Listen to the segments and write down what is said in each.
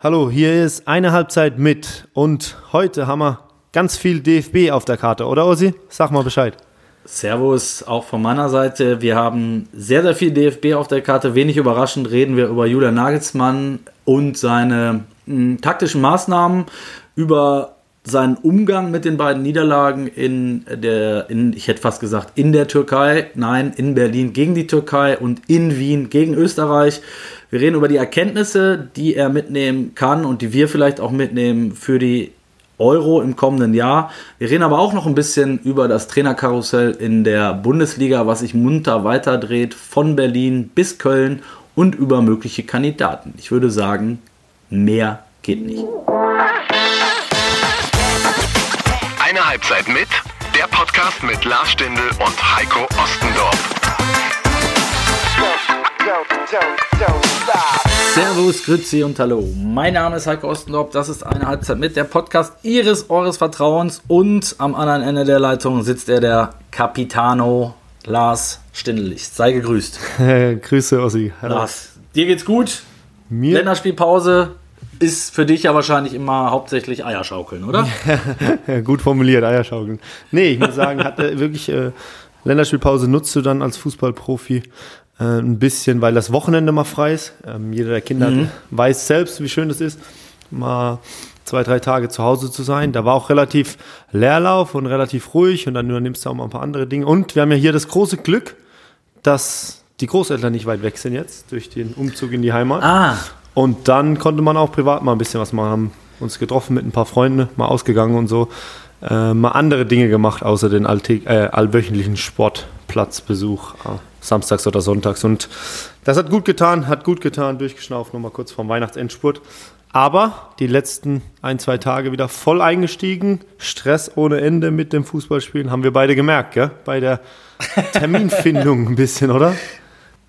Hallo, hier ist eine Halbzeit mit und heute haben wir ganz viel DFB auf der Karte, oder Ossi? Sag mal Bescheid. Servus, auch von meiner Seite. Wir haben sehr, sehr viel DFB auf der Karte. Wenig überraschend reden wir über Julian Nagelsmann und seine mh, taktischen Maßnahmen, über seinen Umgang mit den beiden Niederlagen in der, in, ich hätte fast gesagt, in der Türkei, nein, in Berlin gegen die Türkei und in Wien gegen Österreich. Wir reden über die Erkenntnisse, die er mitnehmen kann und die wir vielleicht auch mitnehmen für die Euro im kommenden Jahr. Wir reden aber auch noch ein bisschen über das Trainerkarussell in der Bundesliga, was sich munter weiterdreht von Berlin bis Köln und über mögliche Kandidaten. Ich würde sagen, mehr geht nicht. Halbzeit mit, der Podcast mit Lars Stindl und Heiko Ostendorf. Servus, Grüezi und Hallo. Mein Name ist Heiko Ostendorf. Das ist eine Halbzeit mit der Podcast Ihres, Eures Vertrauens. Und am anderen Ende der Leitung sitzt er, der Capitano Lars Stindelicht. Sei gegrüßt. Grüße, Ossi. Hallo. Lars, dir geht's gut? Mir? Länderspielpause ist für dich ja wahrscheinlich immer hauptsächlich Eierschaukeln, oder? gut formuliert, Eierschaukeln. Nee, ich muss sagen, hatte wirklich äh, Länderspielpause nutzt du dann als Fußballprofi äh, ein bisschen, weil das Wochenende mal frei ist. Ähm, jeder der Kinder mhm. weiß selbst, wie schön es ist, mal zwei, drei Tage zu Hause zu sein. Da war auch relativ Leerlauf und relativ ruhig und dann nimmst du auch mal ein paar andere Dinge. Und wir haben ja hier das große Glück, dass die Großeltern nicht weit weg sind jetzt durch den Umzug in die Heimat. Ah. Und dann konnte man auch privat mal ein bisschen was machen. Haben uns getroffen mit ein paar Freunden, mal ausgegangen und so. Äh, mal andere Dinge gemacht, außer den alltäg äh, allwöchentlichen Sportplatzbesuch. Äh, samstags oder sonntags. Und das hat gut getan, hat gut getan, durchgeschnauft, nochmal kurz vorm Weihnachtsendspurt. Aber die letzten ein, zwei Tage wieder voll eingestiegen. Stress ohne Ende mit dem Fußballspielen, haben wir beide gemerkt, gell? bei der Terminfindung ein bisschen, oder?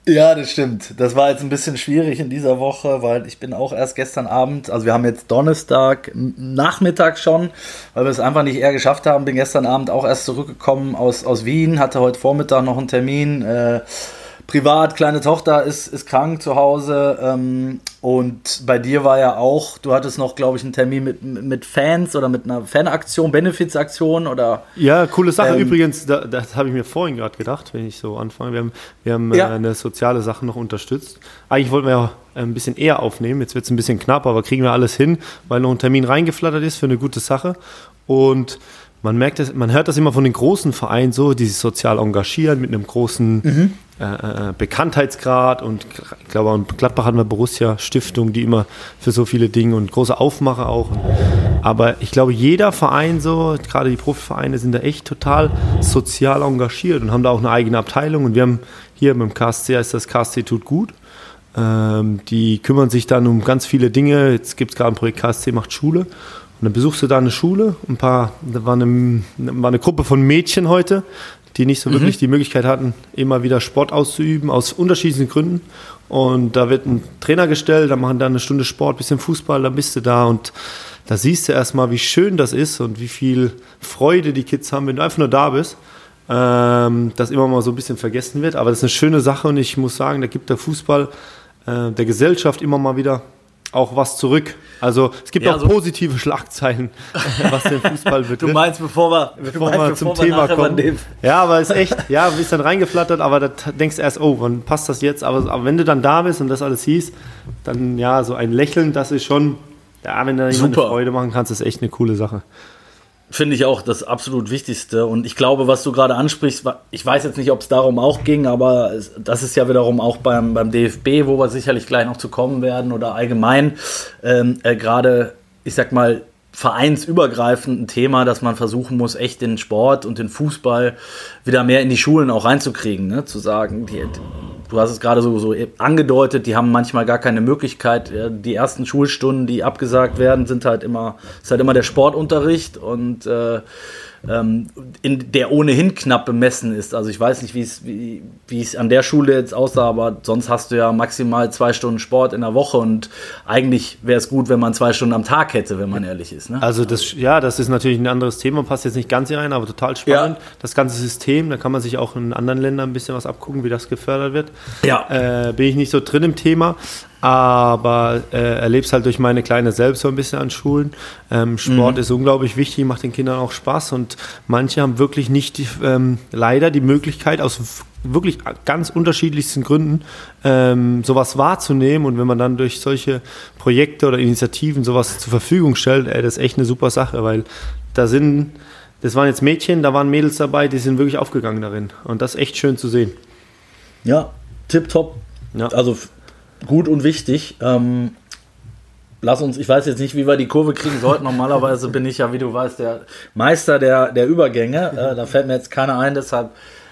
Ja, das stimmt. Das war jetzt ein bisschen schwierig in dieser Woche, weil ich bin auch erst gestern Abend, also wir haben jetzt Donnerstag Nachmittag schon, weil wir es einfach nicht eher geschafft haben. Bin gestern Abend auch erst zurückgekommen aus, aus Wien, hatte heute Vormittag noch einen Termin. Äh, privat, kleine Tochter ist, ist krank zu Hause. Ähm, und bei dir war ja auch, du hattest noch, glaube ich, einen Termin mit, mit Fans oder mit einer Fanaktion, Benefizaktion oder. Ja, coole Sache. Ähm, Übrigens, da, das habe ich mir vorhin gerade gedacht, wenn ich so anfange. Wir haben, wir haben ja. äh, eine soziale Sache noch unterstützt. Eigentlich wollten wir ja ein bisschen eher aufnehmen. Jetzt wird es ein bisschen knapp, aber kriegen wir alles hin, weil noch ein Termin reingeflattert ist für eine gute Sache. Und man merkt das, man hört das immer von den großen Vereinen so, die sich sozial engagieren mit einem großen mhm. äh, Bekanntheitsgrad und ich glaube in Gladbach hatten wir Borussia Stiftung, die immer für so viele Dinge und große Aufmacher auch. Aber ich glaube, jeder Verein so, gerade die Profivereine sind da echt total sozial engagiert und haben da auch eine eigene Abteilung und wir haben hier beim KSC heißt das KSC tut gut. Ähm, die kümmern sich dann um ganz viele Dinge. Jetzt gibt es gerade ein Projekt KSC macht Schule und dann besuchst du da eine Schule, ein paar, da war eine, war eine Gruppe von Mädchen heute, die nicht so mhm. wirklich die Möglichkeit hatten, immer wieder Sport auszuüben, aus unterschiedlichen Gründen. Und da wird ein Trainer gestellt, da machen dann eine Stunde Sport, bisschen Fußball, dann bist du da und da siehst du erstmal, wie schön das ist und wie viel Freude die Kids haben, wenn du einfach nur da bist. Ähm, das immer mal so ein bisschen vergessen wird. Aber das ist eine schöne Sache und ich muss sagen, da gibt der Fußball äh, der Gesellschaft immer mal wieder auch was zurück. Also es gibt ja, auch so positive Schlagzeilen, was den Fußball betrifft. Du meinst, bevor wir, bevor meinst, wir zum bevor Thema kommen. Ja, aber es ist echt, ja, du bist dann reingeflattert, aber da denkst du erst, oh, wann passt das jetzt? Aber, aber, wenn du dann da bist und das alles hieß, dann ja, so ein Lächeln, das ist schon, ja, wenn du jemand eine Freude machen kannst, ist echt eine coole Sache finde ich auch das absolut Wichtigste. Und ich glaube, was du gerade ansprichst, ich weiß jetzt nicht, ob es darum auch ging, aber das ist ja wiederum auch beim, beim DFB, wo wir sicherlich gleich noch zu kommen werden oder allgemein ähm, äh, gerade, ich sag mal, vereinsübergreifend ein Thema, dass man versuchen muss, echt den Sport und den Fußball wieder mehr in die Schulen auch reinzukriegen. Ne? Zu sagen, die, du hast es gerade so, so angedeutet, die haben manchmal gar keine Möglichkeit. Die ersten Schulstunden, die abgesagt werden, sind halt immer, ist halt immer der Sportunterricht und äh, ähm, in, der ohnehin knapp bemessen ist. Also ich weiß nicht, wie es an der Schule jetzt aussah, aber sonst hast du ja maximal zwei Stunden Sport in der Woche und eigentlich wäre es gut, wenn man zwei Stunden am Tag hätte, wenn man ehrlich ist. Ne? Also das, ja, das ist natürlich ein anderes Thema, passt jetzt nicht ganz hier rein, aber total spannend. Ja. Das ganze System, da kann man sich auch in anderen Ländern ein bisschen was abgucken, wie das gefördert wird. Ja. Äh, bin ich nicht so drin im Thema. Aber äh, erlebe halt durch meine Kleine selbst so ein bisschen an Schulen. Ähm, Sport mhm. ist unglaublich wichtig, macht den Kindern auch Spaß und manche haben wirklich nicht die, ähm, leider die Möglichkeit, aus wirklich ganz unterschiedlichsten Gründen ähm, sowas wahrzunehmen und wenn man dann durch solche Projekte oder Initiativen sowas zur Verfügung stellt, ey, das ist echt eine super Sache, weil da sind, das waren jetzt Mädchen, da waren Mädels dabei, die sind wirklich aufgegangen darin und das ist echt schön zu sehen. Ja, tipptopp. Ja. Also gut und wichtig. Ähm, lass uns, ich weiß jetzt nicht, wie wir die Kurve kriegen sollten. Normalerweise bin ich ja, wie du weißt, der Meister der, der Übergänge. Äh, da fällt mir jetzt keiner ein, deshalb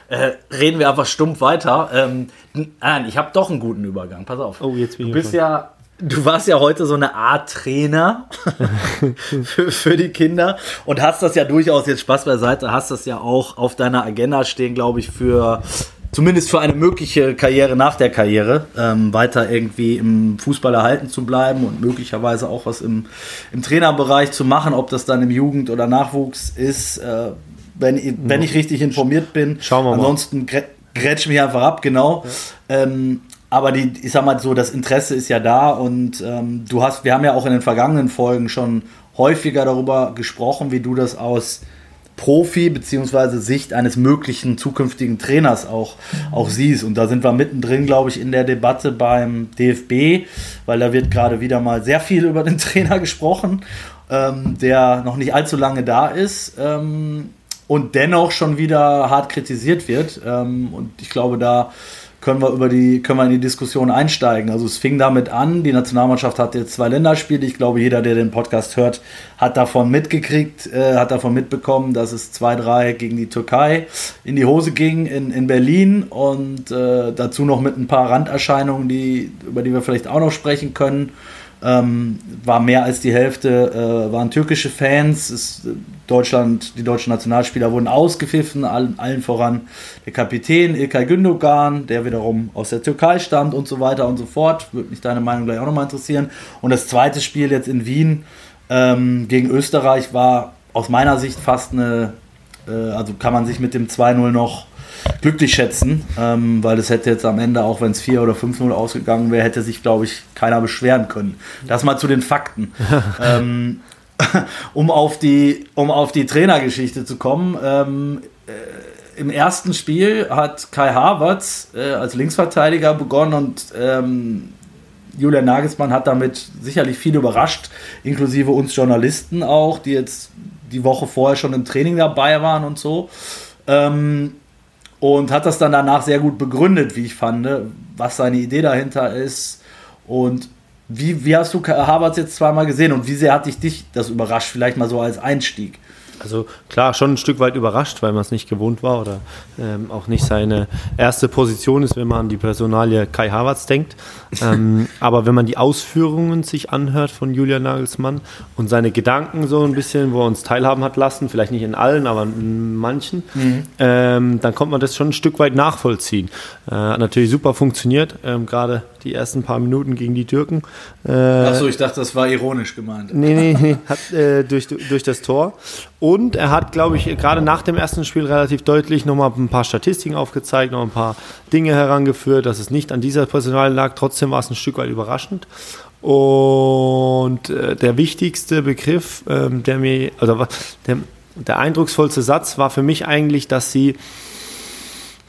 äh, reden wir einfach stumpf weiter. Ähm, nein, ich habe doch einen guten Übergang. Pass auf. Oh, jetzt bin ich du bist ja Du warst ja heute so eine Art Trainer für, für, die Kinder und hast das ja durchaus jetzt Spaß beiseite, hast das ja auch auf deiner Agenda stehen, glaube ich, für zumindest für eine mögliche Karriere nach der Karriere, ähm, weiter irgendwie im Fußball erhalten zu bleiben und möglicherweise auch was im, im Trainerbereich zu machen, ob das dann im Jugend- oder Nachwuchs ist, äh, wenn, wenn ich richtig informiert bin. Schauen wir mal. Ansonsten grätsch mich einfach ab, genau. Ja. Ähm, aber die, ich sag mal so, das Interesse ist ja da und ähm, du hast, wir haben ja auch in den vergangenen Folgen schon häufiger darüber gesprochen, wie du das aus Profi beziehungsweise Sicht eines möglichen zukünftigen Trainers auch, auch siehst. Und da sind wir mittendrin, glaube ich, in der Debatte beim DFB, weil da wird gerade wieder mal sehr viel über den Trainer gesprochen, ähm, der noch nicht allzu lange da ist ähm, und dennoch schon wieder hart kritisiert wird. Ähm, und ich glaube, da können wir über die, können wir in die Diskussion einsteigen. Also es fing damit an, die Nationalmannschaft hat jetzt zwei Länderspiele. Ich glaube, jeder, der den Podcast hört, hat davon mitgekriegt, äh, hat davon mitbekommen, dass es 2-3 gegen die Türkei in die Hose ging in, in Berlin und äh, dazu noch mit ein paar Randerscheinungen, die, über die wir vielleicht auch noch sprechen können. Ähm, war mehr als die Hälfte, äh, waren türkische Fans. Es, Deutschland, die deutschen Nationalspieler wurden ausgepfiffen, allen, allen voran der Kapitän Ilkay Gündogan, der wiederum aus der Türkei stammt und so weiter und so fort. Würde mich deine Meinung gleich auch nochmal interessieren. Und das zweite Spiel jetzt in Wien ähm, gegen Österreich war aus meiner Sicht fast eine, äh, also kann man sich mit dem 2-0 noch glücklich schätzen, ähm, weil es hätte jetzt am Ende, auch wenn es 4 oder 5-0 ausgegangen wäre, hätte sich, glaube ich, keiner beschweren können. Das mal zu den Fakten. ähm, um, auf die, um auf die Trainergeschichte zu kommen. Ähm, äh, Im ersten Spiel hat Kai Havertz äh, als Linksverteidiger begonnen und ähm, Julian Nagelsmann hat damit sicherlich viel überrascht, inklusive uns Journalisten auch, die jetzt die Woche vorher schon im Training dabei waren und so. Ähm, und hat das dann danach sehr gut begründet, wie ich fand, was seine Idee dahinter ist. Und wie, wie hast du Havertz jetzt zweimal gesehen und wie sehr hat dich, dich das überrascht, vielleicht mal so als Einstieg? Also klar, schon ein Stück weit überrascht, weil man es nicht gewohnt war oder ähm, auch nicht seine erste Position ist, wenn man an die Personalie Kai Havertz denkt. Ähm, aber wenn man die Ausführungen sich anhört von Julian Nagelsmann und seine Gedanken so ein bisschen, wo er uns teilhaben hat lassen, vielleicht nicht in allen, aber in manchen, mhm. ähm, dann kommt man das schon ein Stück weit nachvollziehen. Äh, hat natürlich super funktioniert, ähm, gerade die ersten paar Minuten gegen die Türken. Äh, Achso, ich dachte, das war ironisch gemeint. Nee, nee, nee, hat, äh, durch, durch das Tor. Und er hat, glaube ich, gerade nach dem ersten Spiel relativ deutlich nochmal ein paar Statistiken aufgezeigt, noch ein paar Dinge herangeführt, dass es nicht an dieser Personal lag. Trotzdem war es ein Stück weit überraschend. Und äh, der wichtigste Begriff, ähm, der mir, oder der, der eindrucksvollste Satz war für mich eigentlich, dass sie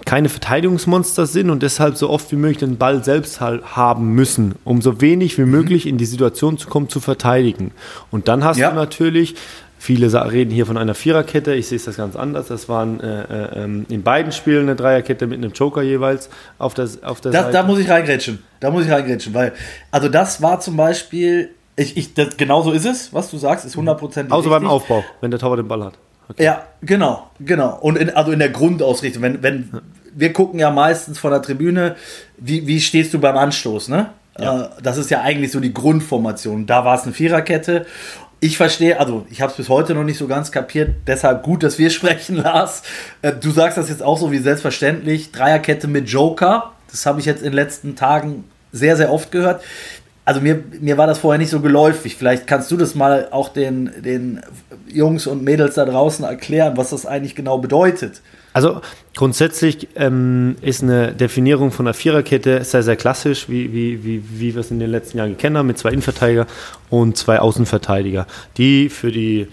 keine Verteidigungsmonster sind und deshalb so oft wie möglich den Ball selbst haben müssen, um so wenig wie mhm. möglich in die Situation zu kommen, zu verteidigen. Und dann hast ja. du natürlich Viele reden hier von einer Viererkette, ich sehe es das ganz anders. Das waren äh, äh, ähm, in beiden Spielen eine Dreierkette mit einem Joker jeweils auf der, auf der das, Seite. Da muss ich reingrätschen. Da muss ich reingrätschen, weil, also das war zum Beispiel, ich, ich, das, genau so ist es, was du sagst, ist 100% Außer beim Aufbau, wenn der Torwart den Ball hat. Okay. Ja, genau, genau. Und in, also in der Grundausrichtung, wenn, wenn wir gucken ja meistens von der Tribüne, wie, wie stehst du beim Anstoß, ne? Ja. Äh, das ist ja eigentlich so die Grundformation. Da war es eine Viererkette ich verstehe, also ich habe es bis heute noch nicht so ganz kapiert, deshalb gut, dass wir sprechen, Lars. Äh, du sagst das jetzt auch so wie selbstverständlich. Dreierkette mit Joker, das habe ich jetzt in den letzten Tagen sehr, sehr oft gehört. Also mir, mir war das vorher nicht so geläufig. Vielleicht kannst du das mal auch den, den Jungs und Mädels da draußen erklären, was das eigentlich genau bedeutet. Also grundsätzlich ähm, ist eine Definierung von einer Viererkette sehr, sehr klassisch, wie, wie, wie, wie wir es in den letzten Jahren kennen haben, mit zwei Innenverteidiger und zwei Außenverteidiger, die für die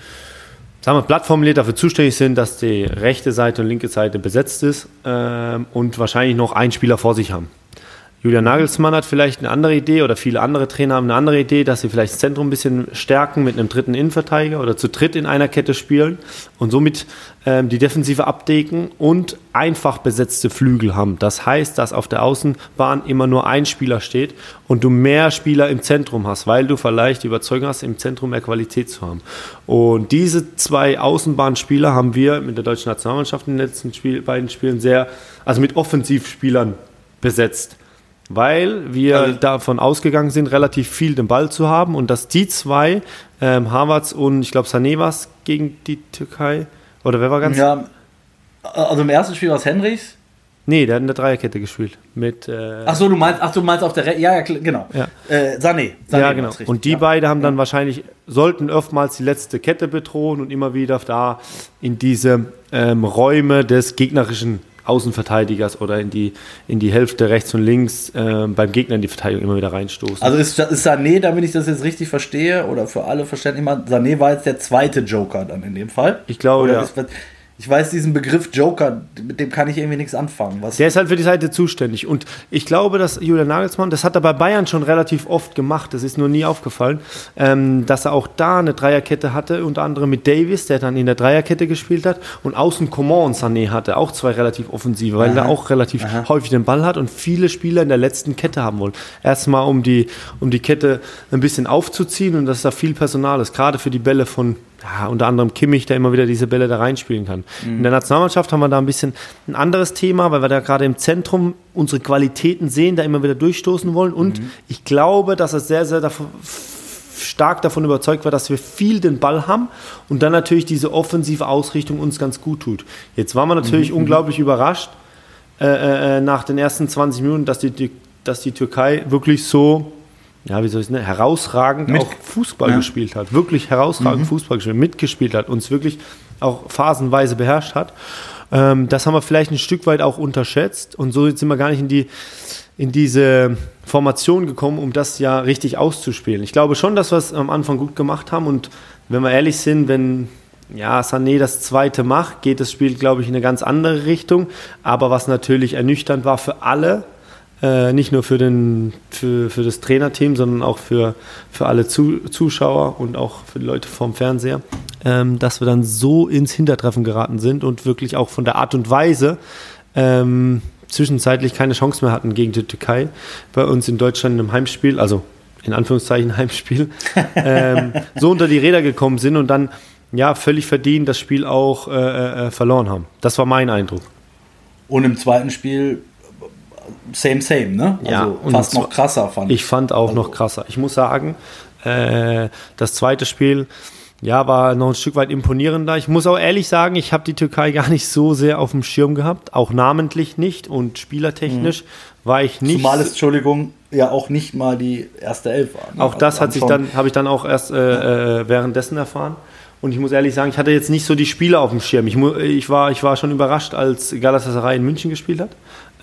sagen wir, plattformiert dafür zuständig sind, dass die rechte Seite und linke Seite besetzt ist ähm, und wahrscheinlich noch einen Spieler vor sich haben. Julian Nagelsmann hat vielleicht eine andere Idee oder viele andere Trainer haben eine andere Idee, dass sie vielleicht das Zentrum ein bisschen stärken mit einem dritten Innenverteidiger oder zu dritt in einer Kette spielen und somit ähm, die Defensive abdecken und einfach besetzte Flügel haben. Das heißt, dass auf der Außenbahn immer nur ein Spieler steht und du mehr Spieler im Zentrum hast, weil du vielleicht die Überzeugung hast, im Zentrum mehr Qualität zu haben. Und diese zwei Außenbahnspieler haben wir mit der deutschen Nationalmannschaft in den letzten Spiel, beiden Spielen sehr, also mit Offensivspielern besetzt weil wir also, davon ausgegangen sind, relativ viel den Ball zu haben und dass die zwei, ähm, Havertz und ich glaube Sané war gegen die Türkei, oder wer war ganz? Ja, also im ersten Spiel war es Henrichs. Nee, der hat in der Dreierkette gespielt. Mit, äh ach so, du meinst, ach, du meinst auf der Re Ja, ja, genau. Ja. Äh, Sané. Sané. Ja, genau. Richtig, und die ja. beiden haben dann wahrscheinlich, sollten oftmals die letzte Kette bedrohen und immer wieder da in diese ähm, Räume des gegnerischen Außenverteidigers oder in die, in die Hälfte rechts und links äh, beim Gegner in die Verteidigung immer wieder reinstoßen. Also ist, ist Sané, damit ich das jetzt richtig verstehe, oder für alle verständlich mal, Sané war jetzt der zweite Joker dann in dem Fall? Ich glaube, oder ja. Ist, ich weiß diesen Begriff Joker, mit dem kann ich irgendwie nichts anfangen. Was der ist halt für die Seite zuständig. Und ich glaube, dass Julian Nagelsmann, das hat er bei Bayern schon relativ oft gemacht, das ist nur nie aufgefallen, ähm, dass er auch da eine Dreierkette hatte, unter anderem mit Davis, der dann in der Dreierkette gespielt hat, und außen Coman und Sané hatte, auch zwei relativ offensive, weil er auch relativ Aha. häufig den Ball hat und viele Spieler in der letzten Kette haben wollen. Erstmal, um die, um die Kette ein bisschen aufzuziehen und dass da viel Personal ist, gerade für die Bälle von ja, unter anderem Kimmich, der immer wieder diese Bälle da reinspielen kann. Mhm. In der Nationalmannschaft haben wir da ein bisschen ein anderes Thema, weil wir da gerade im Zentrum unsere Qualitäten sehen, da immer wieder durchstoßen wollen. Und mhm. ich glaube, dass es sehr, sehr davon, stark davon überzeugt war, dass wir viel den Ball haben und dann natürlich diese offensive Ausrichtung uns ganz gut tut. Jetzt waren wir natürlich mhm. unglaublich überrascht äh, äh, äh nach den ersten 20 Minuten, dass die, die, dass die Türkei wirklich so ja, wie soll ich es nennen, herausragend Mit, auch Fußball ja. gespielt hat, wirklich herausragend mhm. Fußball gespielt, mitgespielt hat, uns wirklich auch phasenweise beherrscht hat. Ähm, das haben wir vielleicht ein Stück weit auch unterschätzt und so sind wir gar nicht in die in diese Formation gekommen, um das ja richtig auszuspielen. Ich glaube schon, dass wir es am Anfang gut gemacht haben und wenn wir ehrlich sind, wenn ja, Sané das zweite macht, geht das Spiel, glaube ich, in eine ganz andere Richtung. Aber was natürlich ernüchternd war für alle, äh, nicht nur für, den, für, für das Trainerteam, sondern auch für, für alle Zu Zuschauer und auch für die Leute vorm Fernseher, ähm, dass wir dann so ins Hintertreffen geraten sind und wirklich auch von der Art und Weise ähm, zwischenzeitlich keine Chance mehr hatten gegen die Türkei. Bei uns in Deutschland im Heimspiel, also in Anführungszeichen Heimspiel, ähm, so unter die Räder gekommen sind und dann ja völlig verdient das Spiel auch äh, äh, verloren haben. Das war mein Eindruck. Und im zweiten Spiel same, same, ne? Also ja, fast noch krasser fand ich. Ich fand auch also. noch krasser. Ich muss sagen, äh, das zweite Spiel, ja, war noch ein Stück weit imponierender. Ich muss auch ehrlich sagen, ich habe die Türkei gar nicht so sehr auf dem Schirm gehabt, auch namentlich nicht und spielertechnisch mhm. war ich nicht. Zumal es, Entschuldigung, ja auch nicht mal die erste Elf war. Ne? Auch das also hat sich dann, habe ich dann auch erst äh, äh, währenddessen erfahren. Und ich muss ehrlich sagen, ich hatte jetzt nicht so die Spieler auf dem Schirm. Ich, ich, war, ich war schon überrascht, als Galatasaray in München gespielt hat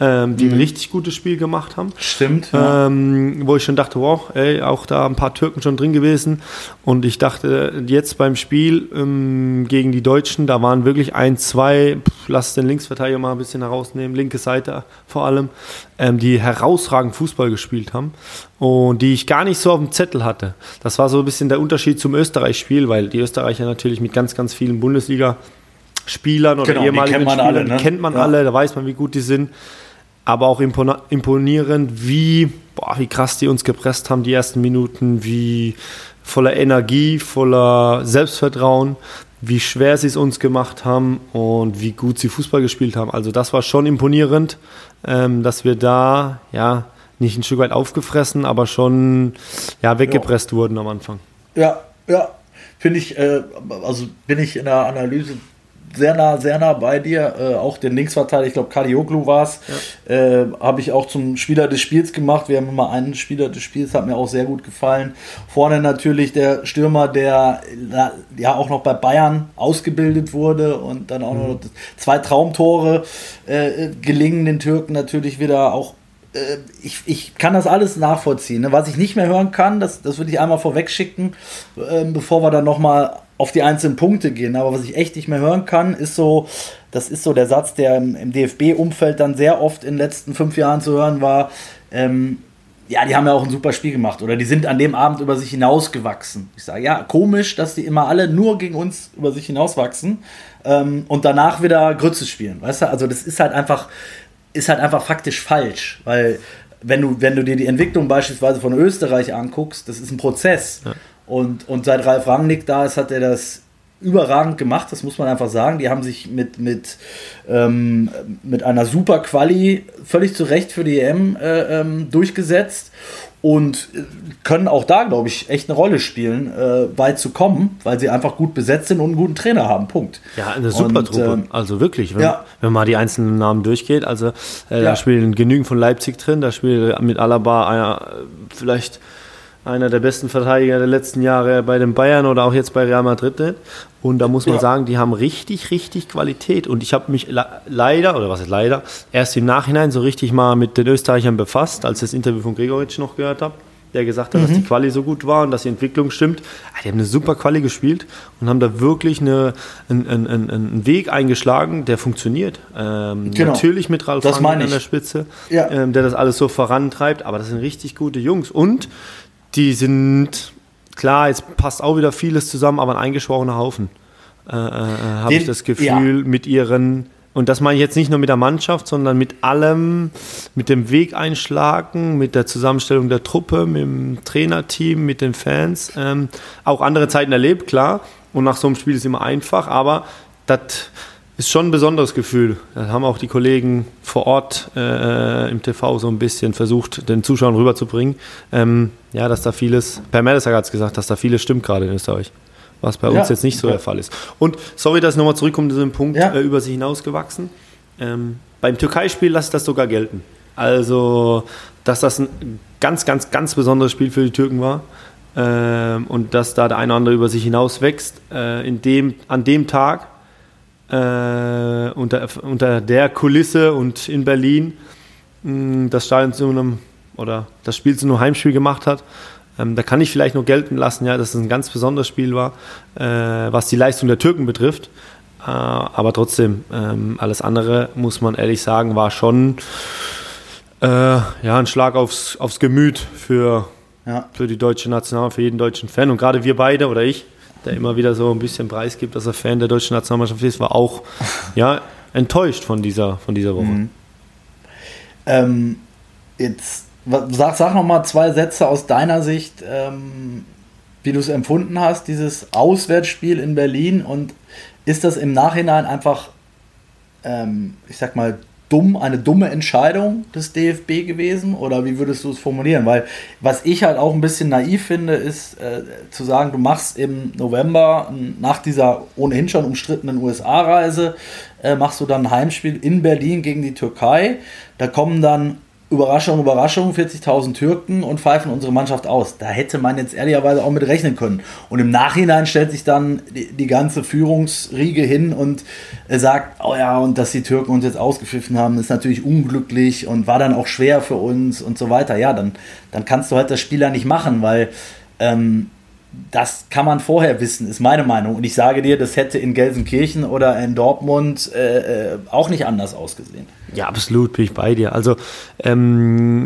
ähm, die mhm. ein richtig gutes Spiel gemacht haben. Stimmt. Ja. Ähm, wo ich schon dachte, wow, ey, auch da ein paar Türken schon drin gewesen. Und ich dachte, jetzt beim Spiel ähm, gegen die Deutschen, da waren wirklich ein, zwei, pff, lass den Linksverteidiger mal ein bisschen herausnehmen, linke Seite vor allem, ähm, die herausragend Fußball gespielt haben und die ich gar nicht so auf dem Zettel hatte. Das war so ein bisschen der Unterschied zum Österreich-Spiel, weil die Österreicher natürlich mit ganz, ganz vielen Bundesliga- Spielern oder genau, ehemaligen kennt Spielern, alle, ne? kennt man ja. alle, da weiß man, wie gut die sind aber auch imponierend, wie, boah, wie krass die uns gepresst haben, die ersten Minuten, wie voller Energie, voller Selbstvertrauen, wie schwer sie es uns gemacht haben und wie gut sie Fußball gespielt haben. Also das war schon imponierend, ähm, dass wir da ja nicht ein Stück weit aufgefressen, aber schon ja, weggepresst ja. wurden am Anfang. Ja, ja, finde ich, äh, also bin ich in der Analyse sehr nah, sehr nah bei dir. Äh, auch den Linksverteidiger, ich glaube Kadioglu war es, ja. äh, habe ich auch zum Spieler des Spiels gemacht. Wir haben immer einen Spieler des Spiels, hat mir auch sehr gut gefallen. Vorne natürlich der Stürmer, der ja auch noch bei Bayern ausgebildet wurde und dann auch mhm. noch zwei Traumtore äh, gelingen den Türken natürlich wieder auch äh, ich, ich kann das alles nachvollziehen. Ne? Was ich nicht mehr hören kann, das, das würde ich einmal vorweg schicken, äh, bevor wir dann nochmal auf die einzelnen Punkte gehen. Aber was ich echt nicht mehr hören kann, ist so, das ist so der Satz, der im, im DFB-Umfeld dann sehr oft in den letzten fünf Jahren zu hören war. Ähm, ja, die haben ja auch ein super Spiel gemacht oder die sind an dem Abend über sich hinausgewachsen. Ich sage, ja, komisch, dass die immer alle nur gegen uns über sich hinauswachsen ähm, und danach wieder Grütze spielen. Weißt du, also das ist halt einfach, ist halt einfach faktisch falsch, weil wenn du, wenn du dir die Entwicklung beispielsweise von Österreich anguckst, das ist ein Prozess. Ja. Und, und seit Ralf Rangnick da ist, hat er das überragend gemacht, das muss man einfach sagen. Die haben sich mit, mit, ähm, mit einer super Quali völlig zu Recht für die EM äh, ähm, durchgesetzt und können auch da, glaube ich, echt eine Rolle spielen, äh, weit zu kommen, weil sie einfach gut besetzt sind und einen guten Trainer haben. Punkt. Ja, eine super und, Truppe. Äh, also wirklich, wenn, ja. wenn, man mal die einzelnen Namen durchgeht. Also äh, ja. da spielen genügend von Leipzig drin, da spielt mit Alaba einer, vielleicht einer der besten Verteidiger der letzten Jahre bei den Bayern oder auch jetzt bei Real Madrid. Und da muss man ja. sagen, die haben richtig, richtig Qualität. Und ich habe mich leider, oder was ist leider, erst im Nachhinein so richtig mal mit den Österreichern befasst, als ich das Interview von Gregoritsch noch gehört habe, der gesagt hat, mhm. dass die Quali so gut war und dass die Entwicklung stimmt. Ah, die haben eine super Quali gespielt und haben da wirklich eine, einen, einen, einen Weg eingeschlagen, der funktioniert. Ähm, genau. Natürlich mit Ralf an der Spitze, ja. ähm, der das alles so vorantreibt, aber das sind richtig gute Jungs. Und die sind, klar, jetzt passt auch wieder vieles zusammen, aber ein eingeschworener Haufen. Äh, äh, Habe ich das Gefühl, ja. mit ihren, und das meine ich jetzt nicht nur mit der Mannschaft, sondern mit allem, mit dem Weg einschlagen, mit der Zusammenstellung der Truppe, mit dem Trainerteam, mit den Fans. Ähm, auch andere Zeiten erlebt, klar. Und nach so einem Spiel ist es immer einfach, aber das ist schon ein besonderes Gefühl. Das haben auch die Kollegen vor Ort äh, im TV so ein bisschen versucht, den Zuschauern rüberzubringen. Ähm, ja, dass da vieles, Per Mertesacker hat es gesagt, dass da vieles stimmt gerade in Österreich. Was bei uns ja. jetzt nicht so der Fall ist. Und sorry, dass ich nochmal zurückkomme zu diesem Punkt, ja. äh, über sich hinausgewachsen. Ähm, beim Türkei-Spiel lasse ich das sogar gelten. Also, dass das ein ganz, ganz, ganz besonderes Spiel für die Türken war. Ähm, und dass da der eine oder andere über sich hinaus wächst. Äh, in dem, an dem Tag äh, unter, unter der Kulisse und in Berlin mh, das Stadion zu einem oder das Spiel zu einem Heimspiel gemacht hat. Ähm, da kann ich vielleicht nur gelten lassen, ja, dass es ein ganz besonderes Spiel war, äh, was die Leistung der Türken betrifft. Äh, aber trotzdem, ähm, alles andere, muss man ehrlich sagen, war schon äh, ja, ein Schlag aufs, aufs Gemüt für, ja. für die deutsche National, für jeden deutschen Fan. Und gerade wir beide oder ich, der immer wieder so ein bisschen preisgibt, dass er Fan der deutschen Nationalmannschaft ist, war auch ja, enttäuscht von dieser, von dieser Woche. Mhm. Ähm, jetzt sag, sag noch mal zwei Sätze aus deiner Sicht, ähm, wie du es empfunden hast, dieses Auswärtsspiel in Berlin und ist das im Nachhinein einfach, ähm, ich sag mal, dumm, eine dumme Entscheidung des DFB gewesen? Oder wie würdest du es formulieren? Weil was ich halt auch ein bisschen naiv finde, ist äh, zu sagen, du machst im November nach dieser ohnehin schon umstrittenen USA-Reise, äh, machst du dann ein Heimspiel in Berlin gegen die Türkei. Da kommen dann Überraschung, Überraschung, 40.000 Türken und pfeifen unsere Mannschaft aus. Da hätte man jetzt ehrlicherweise auch mit rechnen können. Und im Nachhinein stellt sich dann die, die ganze Führungsriege hin und sagt, oh ja, und dass die Türken uns jetzt ausgepfiffen haben, ist natürlich unglücklich und war dann auch schwer für uns und so weiter. Ja, dann, dann kannst du halt das Spieler nicht machen, weil ähm, das kann man vorher wissen, ist meine Meinung. Und ich sage dir, das hätte in Gelsenkirchen oder in Dortmund äh, äh, auch nicht anders ausgesehen. Ja, absolut, bin ich bei dir. Also, ähm,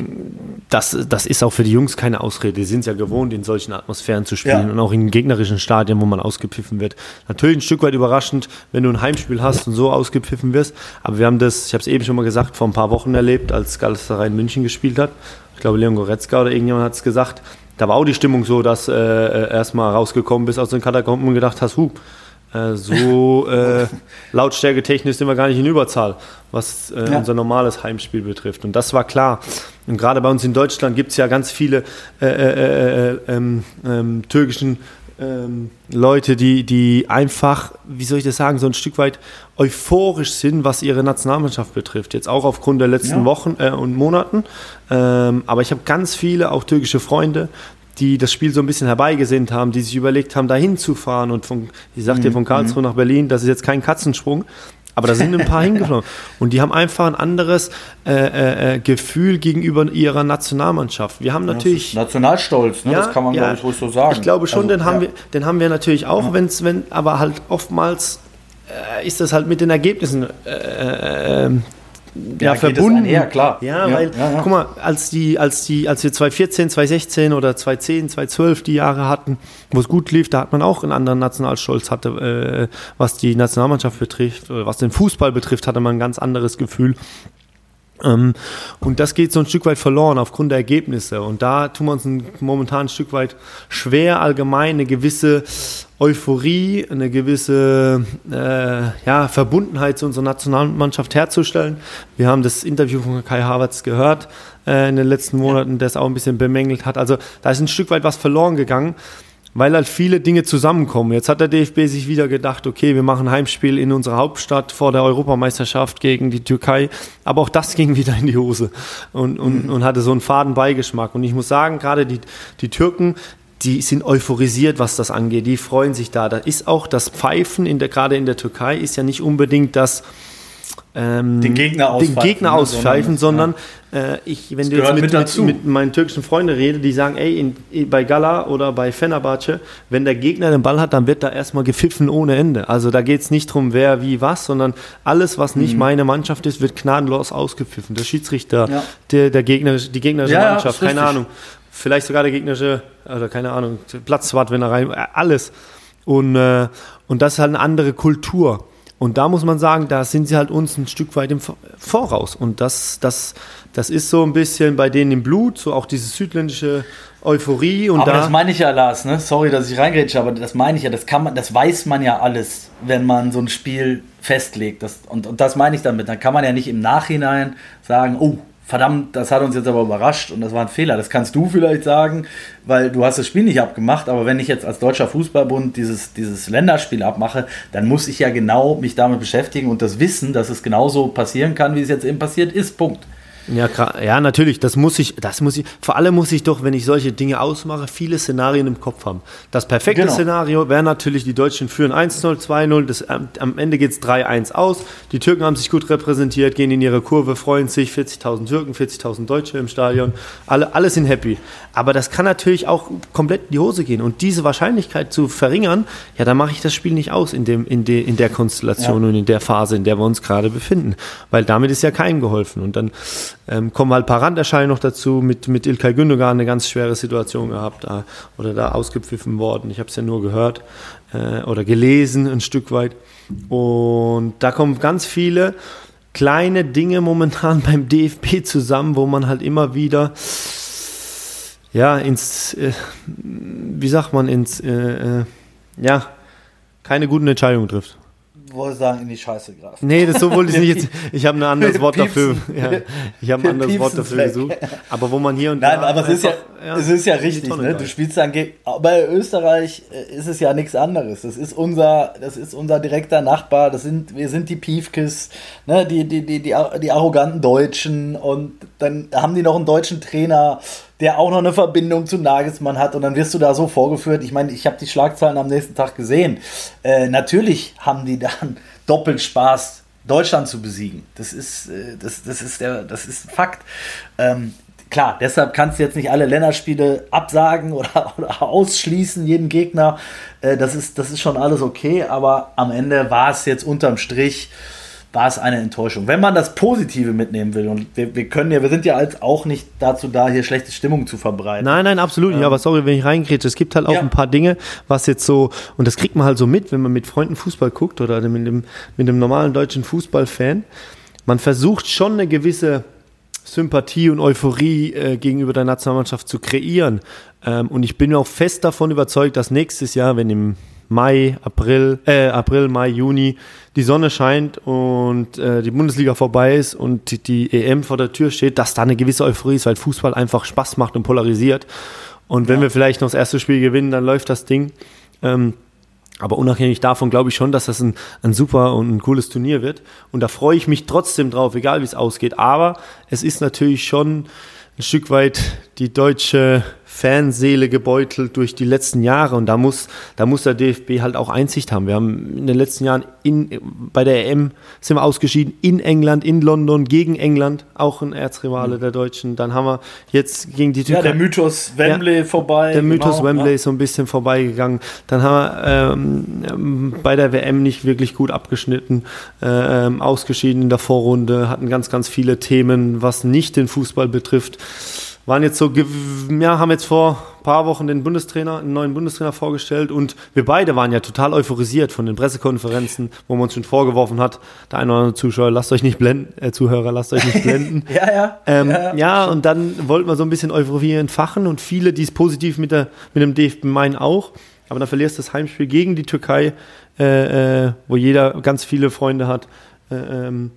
das, das ist auch für die Jungs keine Ausrede. Die sind es ja gewohnt, in solchen Atmosphären zu spielen ja. und auch in gegnerischen Stadien, wo man ausgepfiffen wird. Natürlich ein Stück weit überraschend, wenn du ein Heimspiel hast und so ausgepfiffen wirst. Aber wir haben das, ich habe es eben schon mal gesagt, vor ein paar Wochen erlebt, als Galatasaray in München gespielt hat. Ich glaube, Leon Goretzka oder irgendjemand hat es gesagt da war auch die Stimmung so, dass äh, äh erstmal rausgekommen bist aus den Katakomben und gedacht hast, huh, äh, so äh, Lautstärke technisch sind wir gar nicht in Überzahl, was äh, ja. unser normales Heimspiel betrifft. Und das war klar. Und gerade bei uns in Deutschland gibt es ja ganz viele äh, äh, ähm, ähm, türkischen ähm, Leute, die, die einfach, wie soll ich das sagen, so ein Stück weit euphorisch sind, was ihre Nationalmannschaft betrifft. Jetzt auch aufgrund der letzten ja. Wochen äh, und Monaten. Ähm, aber ich habe ganz viele, auch türkische Freunde, die das Spiel so ein bisschen herbeigesehnt haben, die sich überlegt haben, dahin zu fahren. Und von, ich sagte mhm. von Karlsruhe mhm. nach Berlin, das ist jetzt kein Katzensprung, aber da sind ein paar hingeflogen. Und die haben einfach ein anderes äh, äh, äh, Gefühl gegenüber ihrer Nationalmannschaft. Wir haben natürlich. Nationalstolz, ne? ja, das kann man, ja, glaube ich, so sagen. Ich glaube schon, also, den, haben wir, den haben wir natürlich auch, ja. wenn's, wenn, aber halt oftmals äh, ist das halt mit den Ergebnissen äh, äh, ähm, ja, ja verbunden. Ja, klar. Ja, ja weil, ja, guck mal, als, die, als, die, als wir 2014, 2016 oder 2010, 2012 die Jahre hatten, wo es gut lief, da hat man auch einen anderen Nationalstolz hatte, äh, was die Nationalmannschaft betrifft, was den Fußball betrifft, hatte man ein ganz anderes Gefühl. Ähm, und das geht so ein Stück weit verloren aufgrund der Ergebnisse. Und da tun wir uns momentan ein Stück weit schwer, allgemein eine gewisse Euphorie, eine gewisse äh, ja, Verbundenheit zu unserer Nationalmannschaft herzustellen. Wir haben das Interview von Kai Havertz gehört äh, in den letzten Monaten, das auch ein bisschen bemängelt hat. Also da ist ein Stück weit was verloren gegangen weil halt viele Dinge zusammenkommen. Jetzt hat der DFB sich wieder gedacht, okay, wir machen Heimspiel in unserer Hauptstadt vor der Europameisterschaft gegen die Türkei. Aber auch das ging wieder in die Hose und, und, mhm. und hatte so einen faden Beigeschmack. Und ich muss sagen, gerade die, die Türken, die sind euphorisiert, was das angeht. Die freuen sich da. Da ist auch das Pfeifen, in der, gerade in der Türkei, ist ja nicht unbedingt das ähm, den Gegner auspfeifen, den Gegner ne, auspfeifen sondern, sondern äh, ich, wenn du jetzt mit, mit, mit, meinen türkischen Freunden rede, die sagen, ey, in, bei Gala oder bei Fenerbahce, wenn der Gegner den Ball hat, dann wird da erstmal gepfiffen ohne Ende. Also da geht es nicht darum, wer wie was, sondern alles, was nicht mhm. meine Mannschaft ist, wird gnadenlos ausgepfiffen. Der Schiedsrichter, ja. der, der Gegner, die gegnerische ja, Mannschaft, keine. Ahnung. Vielleicht sogar der gegnerische, oder keine Ahnung, Platzwart, wenn er rein, alles. Und, äh, und das ist halt eine andere Kultur. Und da muss man sagen, da sind sie halt uns ein Stück weit im Voraus. Und das, das, das ist so ein bisschen bei denen im Blut, so auch diese südländische Euphorie. Und aber da das meine ich ja, Lars, ne? sorry, dass ich reingrätsche, aber das meine ich ja, das, kann man, das weiß man ja alles, wenn man so ein Spiel festlegt. Das, und, und das meine ich damit. Dann kann man ja nicht im Nachhinein sagen, oh, verdammt, das hat uns jetzt aber überrascht und das war ein Fehler. Das kannst du vielleicht sagen, weil du hast das Spiel nicht abgemacht, aber wenn ich jetzt als Deutscher Fußballbund dieses, dieses Länderspiel abmache, dann muss ich ja genau mich damit beschäftigen und das wissen, dass es genauso passieren kann, wie es jetzt eben passiert ist. Punkt. Ja, ja, natürlich, das muss ich, das muss ich, vor allem muss ich doch, wenn ich solche Dinge ausmache, viele Szenarien im Kopf haben. Das perfekte genau. Szenario wäre natürlich, die Deutschen führen 1-0, 2-0, ähm, am Ende geht es 3-1 aus, die Türken haben sich gut repräsentiert, gehen in ihre Kurve, freuen sich, 40.000 Türken, 40.000 Deutsche im Stadion, alle, alle sind happy. Aber das kann natürlich auch komplett in die Hose gehen und diese Wahrscheinlichkeit zu verringern, ja, dann mache ich das Spiel nicht aus in, dem, in, de, in der Konstellation ja. und in der Phase, in der wir uns gerade befinden, weil damit ist ja keinem geholfen und dann ähm, kommen halt ein paar Randerscheinungen noch dazu. Mit, mit Ilkay Gündogan eine ganz schwere Situation gehabt da, oder da ausgepfiffen worden. Ich habe es ja nur gehört äh, oder gelesen ein Stück weit. Und da kommen ganz viele kleine Dinge momentan beim DFB zusammen, wo man halt immer wieder ja ins äh, wie sagt man ins äh, äh ja keine guten Entscheidungen trifft wollte sagen, in die Scheiße greifen. Nee, das so wollte ich nicht jetzt. Ich habe ein anderes Wort dafür. Ja, ich habe ein anderes Wort dafür weg. gesucht. Aber wo man hier und Nein, da. Nein, aber es ist ja, ja, es ist ja richtig. Ne? Du spielst dann gegen. Bei Österreich äh, ist es ja nichts anderes. Das ist unser, das ist unser direkter Nachbar. Das sind, wir sind die Piefkes, ne? die, die, die, die, die arroganten Deutschen. Und dann haben die noch einen deutschen Trainer der auch noch eine Verbindung zu Nagelsmann hat und dann wirst du da so vorgeführt. Ich meine, ich habe die Schlagzeilen am nächsten Tag gesehen. Äh, natürlich haben die dann doppelt Spaß, Deutschland zu besiegen. Das ist, äh, das, das ist, der, das ist Fakt. Ähm, klar, deshalb kannst du jetzt nicht alle Länderspiele absagen oder, oder ausschließen, jeden Gegner. Äh, das, ist, das ist schon alles okay, aber am Ende war es jetzt unterm Strich war es eine Enttäuschung. Wenn man das Positive mitnehmen will, und wir, wir können ja, wir sind ja als auch nicht dazu da, hier schlechte Stimmung zu verbreiten. Nein, nein, absolut nicht. Ähm, aber sorry, wenn ich reingrätsche. Es gibt halt auch ja. ein paar Dinge, was jetzt so, und das kriegt man halt so mit, wenn man mit Freunden Fußball guckt oder mit dem, mit dem normalen deutschen Fußballfan. Man versucht schon eine gewisse Sympathie und Euphorie äh, gegenüber der Nationalmannschaft zu kreieren. Ähm, und ich bin auch fest davon überzeugt, dass nächstes Jahr, wenn im Mai, April, äh, April, Mai, Juni die Sonne scheint und äh, die Bundesliga vorbei ist und die, die, EM vor der Tür steht, dass da eine gewisse Euphorie ist, weil Fußball einfach Spaß macht und polarisiert. Und wenn ja. wir vielleicht noch das erste Spiel gewinnen, dann läuft das Ding. Ähm, aber unabhängig davon glaube ich schon, dass das ein, ein super und ein cooles Turnier wird. Und da freue ich mich trotzdem drauf, egal wie es ausgeht. Aber es ist natürlich schon ein Stück weit die deutsche Fanseele gebeutelt durch die letzten Jahre und da muss, da muss der DFB halt auch Einsicht haben. Wir haben in den letzten Jahren in, bei der EM sind wir ausgeschieden in England, in London, gegen England, auch ein Erzrivale mhm. der Deutschen. Dann haben wir jetzt gegen die Türkei. Ja, der Mythos Wembley ja, vorbei. Der Mythos genau, Wembley ja. ist so ein bisschen vorbeigegangen. Dann haben wir ähm, bei der WM nicht wirklich gut abgeschnitten, äh, ausgeschieden in der Vorrunde, hatten ganz, ganz viele Themen, was nicht den Fußball betrifft waren jetzt so, ja, haben jetzt vor ein paar Wochen den Bundestrainer, einen neuen Bundestrainer vorgestellt und wir beide waren ja total euphorisiert von den Pressekonferenzen, wo man uns schon vorgeworfen hat, der eine oder andere Zuschauer, lasst euch nicht blenden, äh, Zuhörer, lasst euch nicht blenden. ja, ja, ähm, ja, ja. Ja, und dann wollten wir so ein bisschen Euphorie entfachen und viele, die es positiv mit, der, mit dem DFB meinen auch, aber dann verlierst du das Heimspiel gegen die Türkei, äh, äh, wo jeder ganz viele Freunde hat, äh, ähm,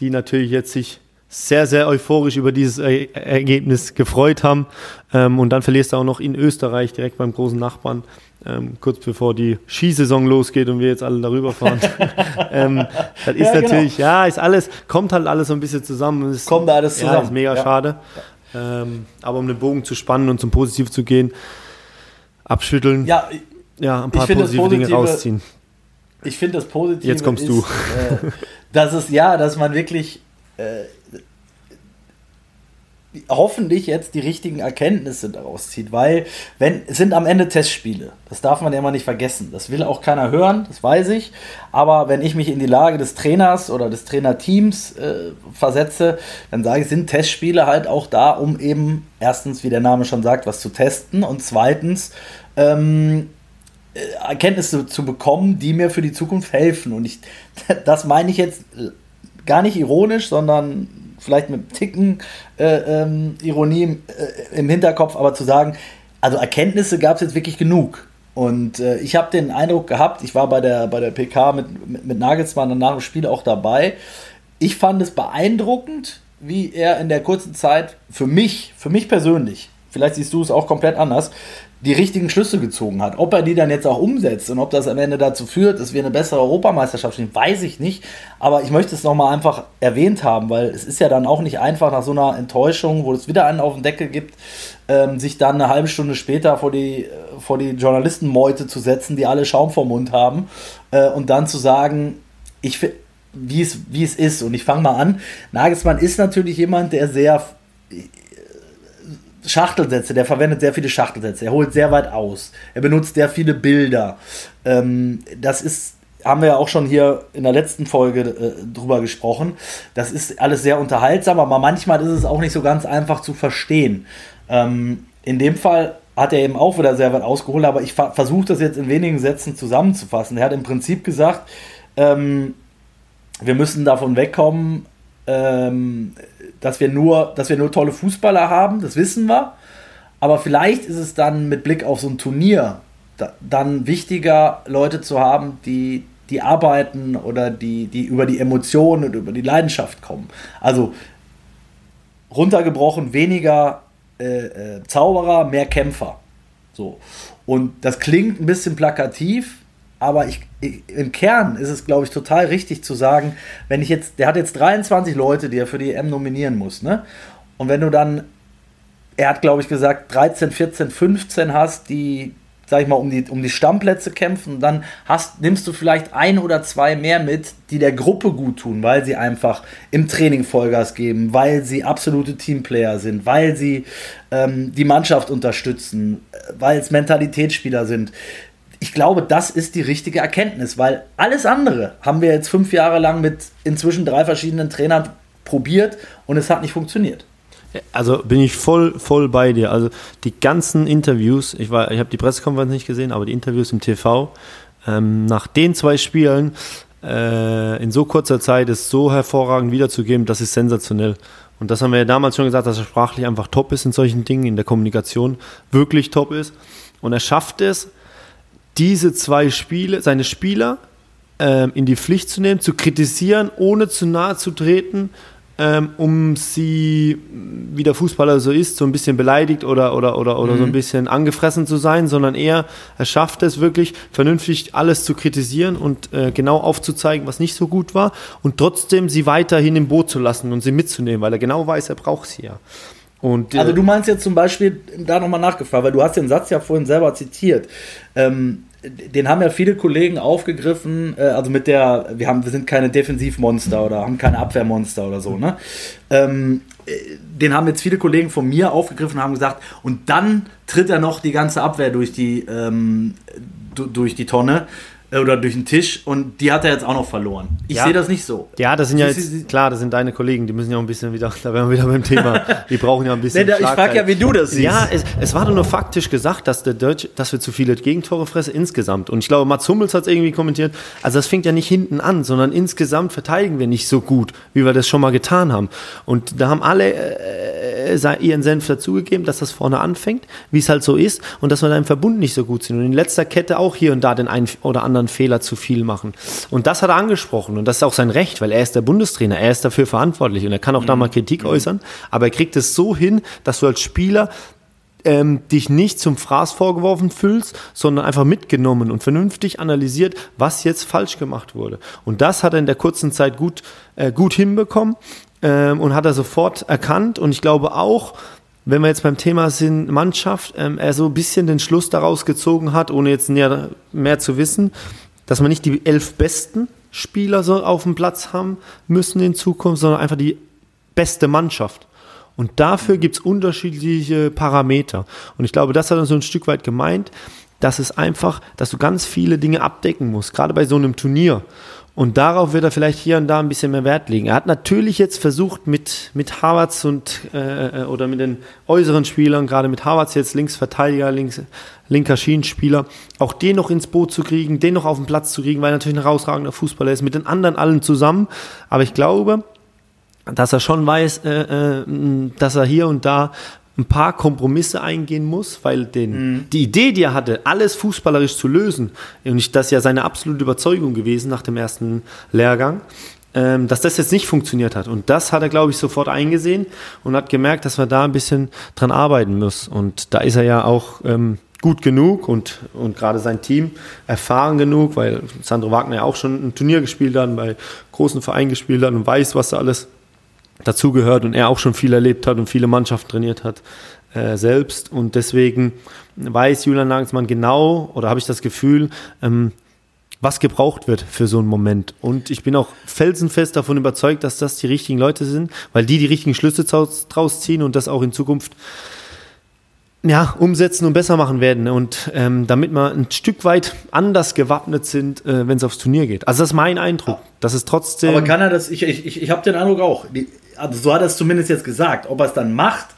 die natürlich jetzt sich sehr, sehr euphorisch über dieses Ergebnis gefreut haben. Ähm, und dann verlierst du auch noch in Österreich direkt beim großen Nachbarn, ähm, kurz bevor die Skisaison losgeht und wir jetzt alle darüber fahren. ähm, das ist ja, genau. natürlich, genau. ja, ist alles, kommt halt alles so ein bisschen zusammen. Ist, kommt alles zusammen. Ja, ist mega ja. schade. Aber um den Bogen zu spannen und zum Positiv zu gehen, abschütteln, ja, ja ein paar positive, positive, Dinge rausziehen. Ich finde das Positive. Jetzt kommst ist, du. Äh, dass es, ja, dass man wirklich äh, hoffentlich jetzt die richtigen Erkenntnisse daraus zieht, weil wenn es sind am Ende Testspiele, das darf man ja immer nicht vergessen. Das will auch keiner hören, das weiß ich. Aber wenn ich mich in die Lage des Trainers oder des Trainerteams äh, versetze, dann sage ich, sind Testspiele halt auch da, um eben erstens, wie der Name schon sagt, was zu testen und zweitens ähm, äh, Erkenntnisse zu bekommen, die mir für die Zukunft helfen. Und ich, das meine ich jetzt gar nicht ironisch, sondern vielleicht mit Ticken äh, ähm, Ironie im, äh, im, Hinterkopf, aber zu sagen, also Erkenntnisse gab es jetzt wirklich genug. Und äh, ich habe den Eindruck gehabt, ich war bei der, bei der PK mit, mit, mit Nagelsmann und nach dem Spiel auch dabei. Ich fand es beeindruckend, wie er in der kurzen Zeit für mich, für mich persönlich, vielleicht siehst du es auch komplett anders, die richtigen Schlüsse gezogen hat. Ob er die dann jetzt auch umsetzt und ob das am Ende dazu führt, dass wir eine bessere Europameisterschaft spielen, weiß ich nicht. Aber ich möchte es nochmal einfach erwähnt haben, weil es ist ja dann auch nicht einfach nach so einer Enttäuschung, wo es wieder einen auf den Deckel gibt, ähm, sich dann eine halbe Stunde später vor die, vor die Journalistenmeute zu setzen, die alle Schaum vom Mund haben äh, und dann zu sagen, ich wie es, wie es ist. Und ich fange mal an. Nagelsmann ist natürlich jemand, der sehr Schachtelsätze, der verwendet sehr viele Schachtelsätze, er holt sehr weit aus, er benutzt sehr viele Bilder. Ähm, das ist, haben wir ja auch schon hier in der letzten Folge äh, drüber gesprochen. Das ist alles sehr unterhaltsam, aber manchmal ist es auch nicht so ganz einfach zu verstehen. Ähm, in dem Fall hat er eben auch wieder sehr weit ausgeholt, aber ich versuche das jetzt in wenigen Sätzen zusammenzufassen. Er hat im Prinzip gesagt, ähm, wir müssen davon wegkommen, ähm, dass wir nur, dass wir nur tolle Fußballer haben, das wissen wir. Aber vielleicht ist es dann mit Blick auf so ein Turnier da, dann wichtiger, Leute zu haben, die, die arbeiten oder die, die über die Emotionen und über die Leidenschaft kommen. Also runtergebrochen, weniger äh, äh, Zauberer, mehr Kämpfer. So. Und das klingt ein bisschen plakativ, aber ich, im Kern ist es, glaube ich, total richtig zu sagen, wenn ich jetzt, der hat jetzt 23 Leute, die er für die EM nominieren muss, ne? Und wenn du dann, er hat, glaube ich, gesagt, 13, 14, 15 hast, die, sag ich mal, um die, um die Stammplätze kämpfen, dann hast, nimmst du vielleicht ein oder zwei mehr mit, die der Gruppe gut tun, weil sie einfach im Training Vollgas geben, weil sie absolute Teamplayer sind, weil sie ähm, die Mannschaft unterstützen, weil es Mentalitätsspieler sind ich glaube, das ist die richtige Erkenntnis, weil alles andere haben wir jetzt fünf Jahre lang mit inzwischen drei verschiedenen Trainern probiert und es hat nicht funktioniert. Also bin ich voll, voll bei dir. Also die ganzen Interviews, ich, ich habe die Pressekonferenz nicht gesehen, aber die Interviews im TV, ähm, nach den zwei Spielen äh, in so kurzer Zeit es so hervorragend wiederzugeben, das ist sensationell. Und das haben wir ja damals schon gesagt, dass er sprachlich einfach top ist in solchen Dingen, in der Kommunikation wirklich top ist. Und er schafft es, diese zwei Spiele, seine Spieler ähm, in die Pflicht zu nehmen, zu kritisieren, ohne zu nahe zu treten ähm, um sie, wie der Fußballer so ist, so ein bisschen beleidigt oder, oder, oder, oder mhm. so ein mhm. bisschen angefressen zu sein, sondern eher, er schafft es wirklich, vernünftig alles zu kritisieren und äh, genau aufzuzeigen, was nicht so gut war und trotzdem sie weiterhin im Boot zu lassen und sie mitzunehmen, weil er genau weiß, er braucht sie ja. Und, also du meinst jetzt zum Beispiel, da nochmal nachgefragt, weil du hast den Satz ja vorhin selber zitiert. Ähm, den haben ja viele Kollegen aufgegriffen, äh, also mit der, wir, haben, wir sind keine Defensivmonster oder haben keine Abwehrmonster oder so, ne? Ähm, äh, den haben jetzt viele Kollegen von mir aufgegriffen und haben gesagt, und dann tritt er noch die ganze Abwehr durch die, ähm, durch die Tonne. Äh, oder durch den Tisch und die hat er jetzt auch noch verloren. Ich ja. sehe das nicht so. Ja, das sind ja jetzt, klar, das sind deine Kollegen, die müssen ja auch ein bisschen wieder, da wären wir wieder beim Thema, die brauchen ja ein bisschen. nee, ich frage ja, wie du das siehst. Ja, es, es war doch nur faktisch gesagt, dass, der Deutsch, dass wir zu viele Gegentore fressen insgesamt. Und ich glaube, Mats Hummels hat es irgendwie kommentiert, also das fängt ja nicht hinten an, sondern insgesamt verteidigen wir nicht so gut, wie wir das schon mal getan haben. Und da haben alle äh ihren Senf dazugegeben, dass das vorne anfängt, wie es halt so ist und dass wir da im Verbund nicht so gut sind. Und in letzter Kette auch hier und da den einen oder anderen anderen Fehler zu viel machen. Und das hat er angesprochen und das ist auch sein Recht, weil er ist der Bundestrainer, er ist dafür verantwortlich und er kann auch mhm. da mal Kritik mhm. äußern, aber er kriegt es so hin, dass du als Spieler ähm, dich nicht zum Fraß vorgeworfen fühlst, sondern einfach mitgenommen und vernünftig analysiert, was jetzt falsch gemacht wurde. Und das hat er in der kurzen Zeit gut, äh, gut hinbekommen ähm, und hat er sofort erkannt. Und ich glaube auch, wenn wir jetzt beim Thema sind, Mannschaft, ähm, er so ein bisschen den Schluss daraus gezogen hat, ohne jetzt näher, mehr zu wissen, dass man nicht die elf besten Spieler so auf dem Platz haben müssen in Zukunft, sondern einfach die beste Mannschaft. Und dafür gibt es unterschiedliche Parameter. Und ich glaube, das hat er so ein Stück weit gemeint, dass es einfach, dass du ganz viele Dinge abdecken musst, gerade bei so einem Turnier. Und darauf wird er vielleicht hier und da ein bisschen mehr Wert legen. Er hat natürlich jetzt versucht, mit, mit Havertz und äh, äh, oder mit den äußeren Spielern, gerade mit Havertz jetzt Linksverteidiger, links, linker Schienenspieler, auch den noch ins Boot zu kriegen, den noch auf den Platz zu kriegen, weil er natürlich ein herausragender Fußballer ist, mit den anderen allen zusammen. Aber ich glaube, dass er schon weiß, äh, äh, dass er hier und da ein paar Kompromisse eingehen muss, weil den, mhm. die Idee, die er hatte, alles fußballerisch zu lösen, und das ist ja seine absolute Überzeugung gewesen nach dem ersten Lehrgang, ähm, dass das jetzt nicht funktioniert hat. Und das hat er, glaube ich, sofort eingesehen und hat gemerkt, dass man da ein bisschen dran arbeiten muss. Und da ist er ja auch ähm, gut genug und, und gerade sein Team erfahren genug, weil Sandro Wagner ja auch schon ein Turnier gespielt hat, bei großen Vereinen gespielt hat und weiß, was da alles dazugehört und er auch schon viel erlebt hat und viele Mannschaften trainiert hat äh, selbst. Und deswegen weiß Julian Nagelsmann genau, oder habe ich das Gefühl, ähm, was gebraucht wird für so einen Moment. Und ich bin auch felsenfest davon überzeugt, dass das die richtigen Leute sind, weil die die richtigen Schlüsse draus ziehen und das auch in Zukunft ja, umsetzen und besser machen werden. Und ähm, damit wir ein Stück weit anders gewappnet sind, äh, wenn es aufs Turnier geht. Also das ist mein Eindruck. Das ist trotzdem. Aber kann er das? Ich, ich, ich habe den Eindruck auch. Die, also so hat er es zumindest jetzt gesagt. Ob er es dann macht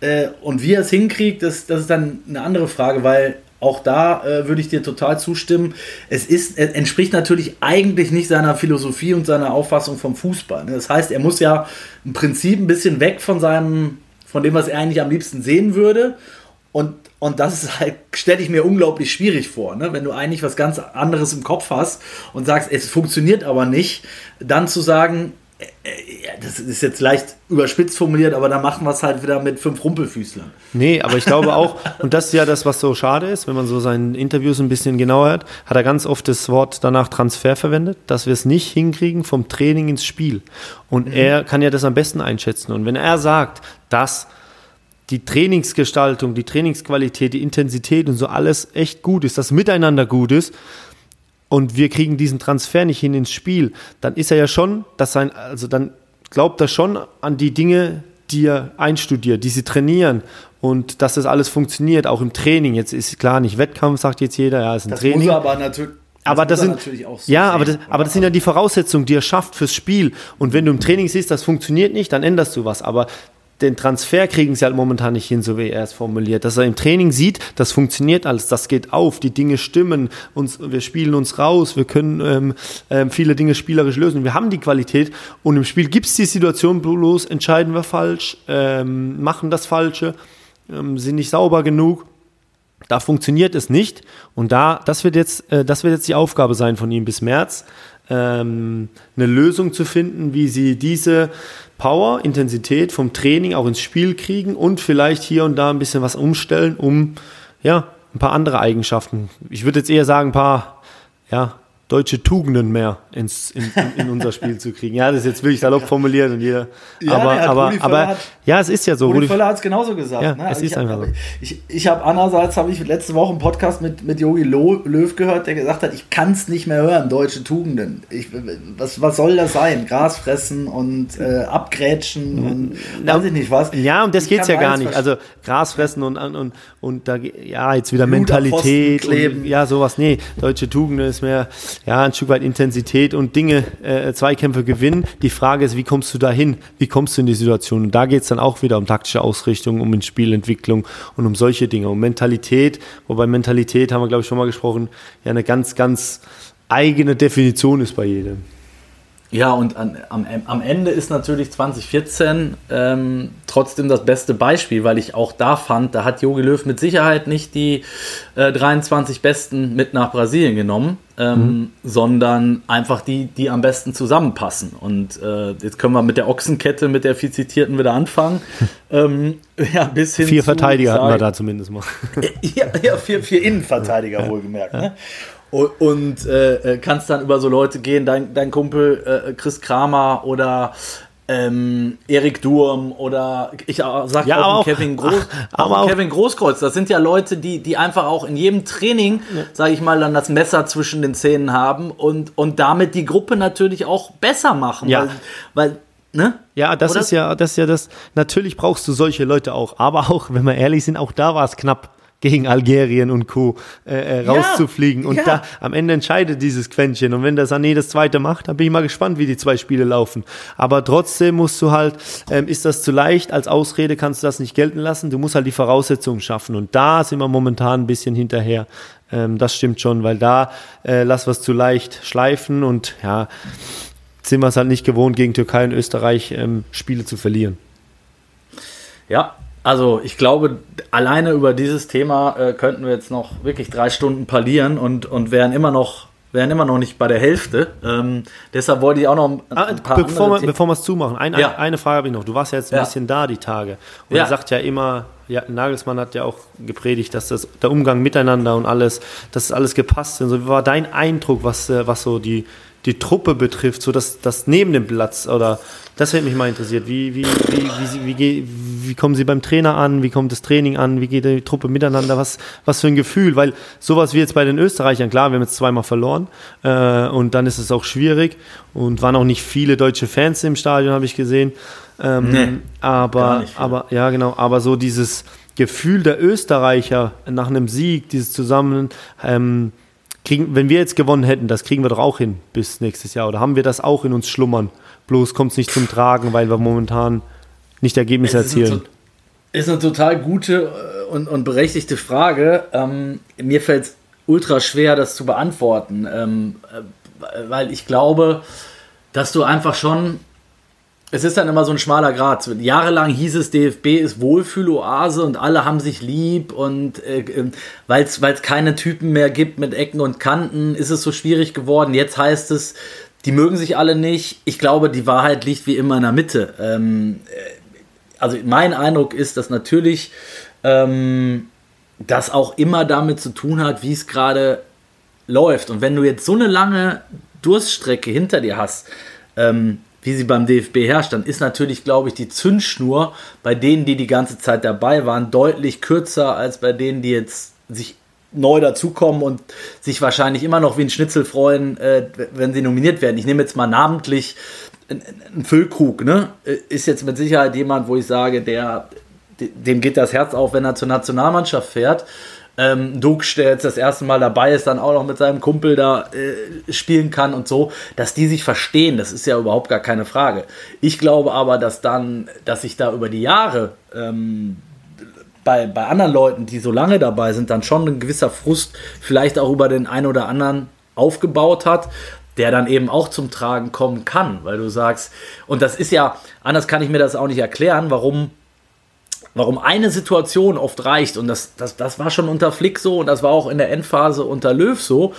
äh, und wie er es hinkriegt, das, das ist dann eine andere Frage, weil auch da äh, würde ich dir total zustimmen. Es ist, es entspricht natürlich eigentlich nicht seiner Philosophie und seiner Auffassung vom Fußball. Ne? Das heißt, er muss ja im Prinzip ein bisschen weg von seinem, von dem, was er eigentlich am liebsten sehen würde. Und, und das halt, stelle ich mir unglaublich schwierig vor, ne? wenn du eigentlich was ganz anderes im Kopf hast und sagst, es funktioniert aber nicht, dann zu sagen, das ist jetzt leicht überspitzt formuliert, aber da machen wir es halt wieder mit fünf Rumpelfüßlern. Nee, aber ich glaube auch, und das ist ja das, was so schade ist, wenn man so seinen Interviews ein bisschen genauer hört, hat er ganz oft das Wort danach Transfer verwendet, dass wir es nicht hinkriegen vom Training ins Spiel. Und mhm. er kann ja das am besten einschätzen. Und wenn er sagt, dass die Trainingsgestaltung, die Trainingsqualität, die Intensität und so alles echt gut ist, dass Miteinander gut ist, und wir kriegen diesen Transfer nicht hin ins Spiel, dann ist er ja schon, dass sein, also dann glaubt er schon an die Dinge, die er einstudiert, die sie trainieren und dass das alles funktioniert, auch im Training. Jetzt ist klar, nicht Wettkampf, sagt jetzt jeder, ja, ist ein das Training. Muss aber natürlich aber das, sind, so ja, aber das, aber das sind ja die Voraussetzungen, die er schafft fürs Spiel. Und wenn du im Training siehst, das funktioniert nicht, dann änderst du was. Aber den Transfer kriegen sie halt momentan nicht hin, so wie er es formuliert. Dass er im Training sieht, das funktioniert alles, das geht auf, die Dinge stimmen, uns, wir spielen uns raus, wir können ähm, ähm, viele Dinge spielerisch lösen. Wir haben die Qualität und im Spiel gibt es die Situation bloß, entscheiden wir falsch, ähm, machen das Falsche, ähm, sind nicht sauber genug. Da funktioniert es nicht und da, das wird jetzt, äh, das wird jetzt die Aufgabe sein von ihm bis März, ähm, eine Lösung zu finden, wie sie diese Power, Intensität vom Training auch ins Spiel kriegen und vielleicht hier und da ein bisschen was umstellen, um ja, ein paar andere Eigenschaften. Ich würde jetzt eher sagen, ein paar ja, deutsche Tugenden mehr ins, in, in, unser Spiel zu kriegen. Ja, das ist jetzt wirklich salopp formuliert und jeder. Ja, aber, aber, aber hat, ja, es ist ja so. Rudi Völler hat es genauso gesagt. Ja, ne? also es ist einfach so. Ich, ich habe andererseits habe ich letzte Woche einen Podcast mit mit Jogi Löw gehört, der gesagt hat, ich kann es nicht mehr hören, deutsche Tugenden. Ich, was, was soll das sein? Gras fressen und äh, abgrätschen und weiß ich nicht was. Ja, und das geht es ja gar nicht. Also Gras fressen und, und, und, und da, ja, jetzt wieder Blut Mentalität. Und, ja, sowas. Nee, deutsche Tugenden ist mehr ja, ein Stück weit Intensität und Dinge, äh, Zweikämpfe gewinnen. Die Frage ist, wie kommst du dahin? Wie kommst du in die Situation? Und da geht es dann auch wieder um taktische Ausrichtung, um Spielentwicklung und um solche Dinge, um Mentalität. Wobei Mentalität, haben wir glaube ich schon mal gesprochen, ja eine ganz, ganz eigene Definition ist bei jedem. Ja, und an, am, am, Ende ist natürlich 2014 ähm, trotzdem das beste Beispiel, weil ich auch da fand, da hat Jogi Löw mit Sicherheit nicht die äh, 23 Besten mit nach Brasilien genommen, ähm, mhm. sondern einfach die, die am besten zusammenpassen. Und äh, jetzt können wir mit der Ochsenkette, mit der viel zitierten wieder anfangen. ähm, ja, bis hin Vier Verteidiger hatten wir da zumindest mal. ja, ja vier, vier Innenverteidiger ja, wohlgemerkt. Ne? und äh, äh, kannst dann über so Leute gehen, dein, dein Kumpel äh, Chris Kramer oder ähm, Erik Durm oder ich sag ja, auch, auch Kevin, Groß, aber auch Kevin Großkreuz. Das sind ja Leute, die, die einfach auch in jedem Training, ja. sage ich mal, dann das Messer zwischen den Zähnen haben und, und damit die Gruppe natürlich auch besser machen. Ja. Weil, weil Ne? Ja, das Oder? ist ja, das ist ja das. Natürlich brauchst du solche Leute auch, aber auch, wenn wir ehrlich sind, auch da war es knapp gegen Algerien und Co. Äh, äh rauszufliegen. Ja, und ja. da am Ende entscheidet dieses Quäntchen. Und wenn der Sané das zweite macht, dann bin ich mal gespannt, wie die zwei Spiele laufen. Aber trotzdem musst du halt, ähm, ist das zu leicht, als Ausrede kannst du das nicht gelten lassen. Du musst halt die Voraussetzungen schaffen. Und da sind wir momentan ein bisschen hinterher. Ähm, das stimmt schon, weil da äh, lass was zu leicht schleifen und ja, sind wir es halt nicht gewohnt, gegen Türkei und Österreich ähm, Spiele zu verlieren. Ja, also ich glaube, alleine über dieses Thema äh, könnten wir jetzt noch wirklich drei Stunden parlieren und, und wären immer noch wären immer noch nicht bei der Hälfte. Ähm, deshalb wollte ich auch noch ein, ah, paar Bevor wir, bevor wir es zumachen, eine, ja. eine Frage habe ich noch. Du warst ja jetzt ein ja. bisschen da die Tage. Und ja. er sagt ja immer, ja, Nagelsmann hat ja auch gepredigt, dass das, der Umgang miteinander und alles, dass alles gepasst ist. Wie war dein Eindruck, was, äh, was so die, die Truppe betrifft, so dass das neben dem Platz oder das hätte mich mal interessiert. Wie, wie, wie, wie, wie, wie, kommen Sie beim Trainer an? Wie kommt das Training an? Wie geht die Truppe miteinander? Was, was für ein Gefühl? Weil sowas wie jetzt bei den Österreichern, klar, wir haben jetzt zweimal verloren äh, und dann ist es auch schwierig und waren auch nicht viele deutsche Fans im Stadion, habe ich gesehen. Ähm, nee, aber, aber, ja, genau, aber so dieses Gefühl der Österreicher nach einem Sieg, dieses Zusammen, ähm, kriegen, wenn wir jetzt gewonnen hätten, das kriegen wir doch auch hin bis nächstes Jahr. Oder haben wir das auch in uns schlummern? Bloß kommt es nicht zum Tragen, weil wir momentan nicht Ergebnisse erzielen. Ist eine total gute äh, und, und berechtigte Frage. Ähm, mir fällt es ultra schwer, das zu beantworten, ähm, äh, weil ich glaube, dass du einfach schon. Es ist dann immer so ein schmaler Grat. Jahrelang hieß es, DFB ist Wohlfühloase und alle haben sich lieb und äh, äh weil es keine Typen mehr gibt mit Ecken und Kanten, ist es so schwierig geworden. Jetzt heißt es, die mögen sich alle nicht. Ich glaube, die Wahrheit liegt wie immer in der Mitte. Ähm, äh, also mein Eindruck ist, dass natürlich ähm, das auch immer damit zu tun hat, wie es gerade läuft. Und wenn du jetzt so eine lange Durststrecke hinter dir hast, ähm, wie sie beim DFB herrscht, dann ist natürlich, glaube ich, die Zündschnur bei denen, die die ganze Zeit dabei waren, deutlich kürzer als bei denen, die jetzt sich neu dazukommen und sich wahrscheinlich immer noch wie ein Schnitzel freuen, äh, wenn sie nominiert werden. Ich nehme jetzt mal namentlich einen Füllkrug, ne? Ist jetzt mit Sicherheit jemand, wo ich sage, der, dem geht das Herz auf, wenn er zur Nationalmannschaft fährt. Ähm, Dux, der jetzt das erste Mal dabei ist, dann auch noch mit seinem Kumpel da äh, spielen kann und so, dass die sich verstehen, das ist ja überhaupt gar keine Frage. Ich glaube aber, dass dann, dass sich da über die Jahre ähm, bei, bei anderen Leuten, die so lange dabei sind, dann schon ein gewisser Frust vielleicht auch über den einen oder anderen aufgebaut hat, der dann eben auch zum Tragen kommen kann, weil du sagst, und das ist ja, anders kann ich mir das auch nicht erklären, warum, warum eine Situation oft reicht, und das, das, das war schon unter Flick so und das war auch in der Endphase unter Löw so.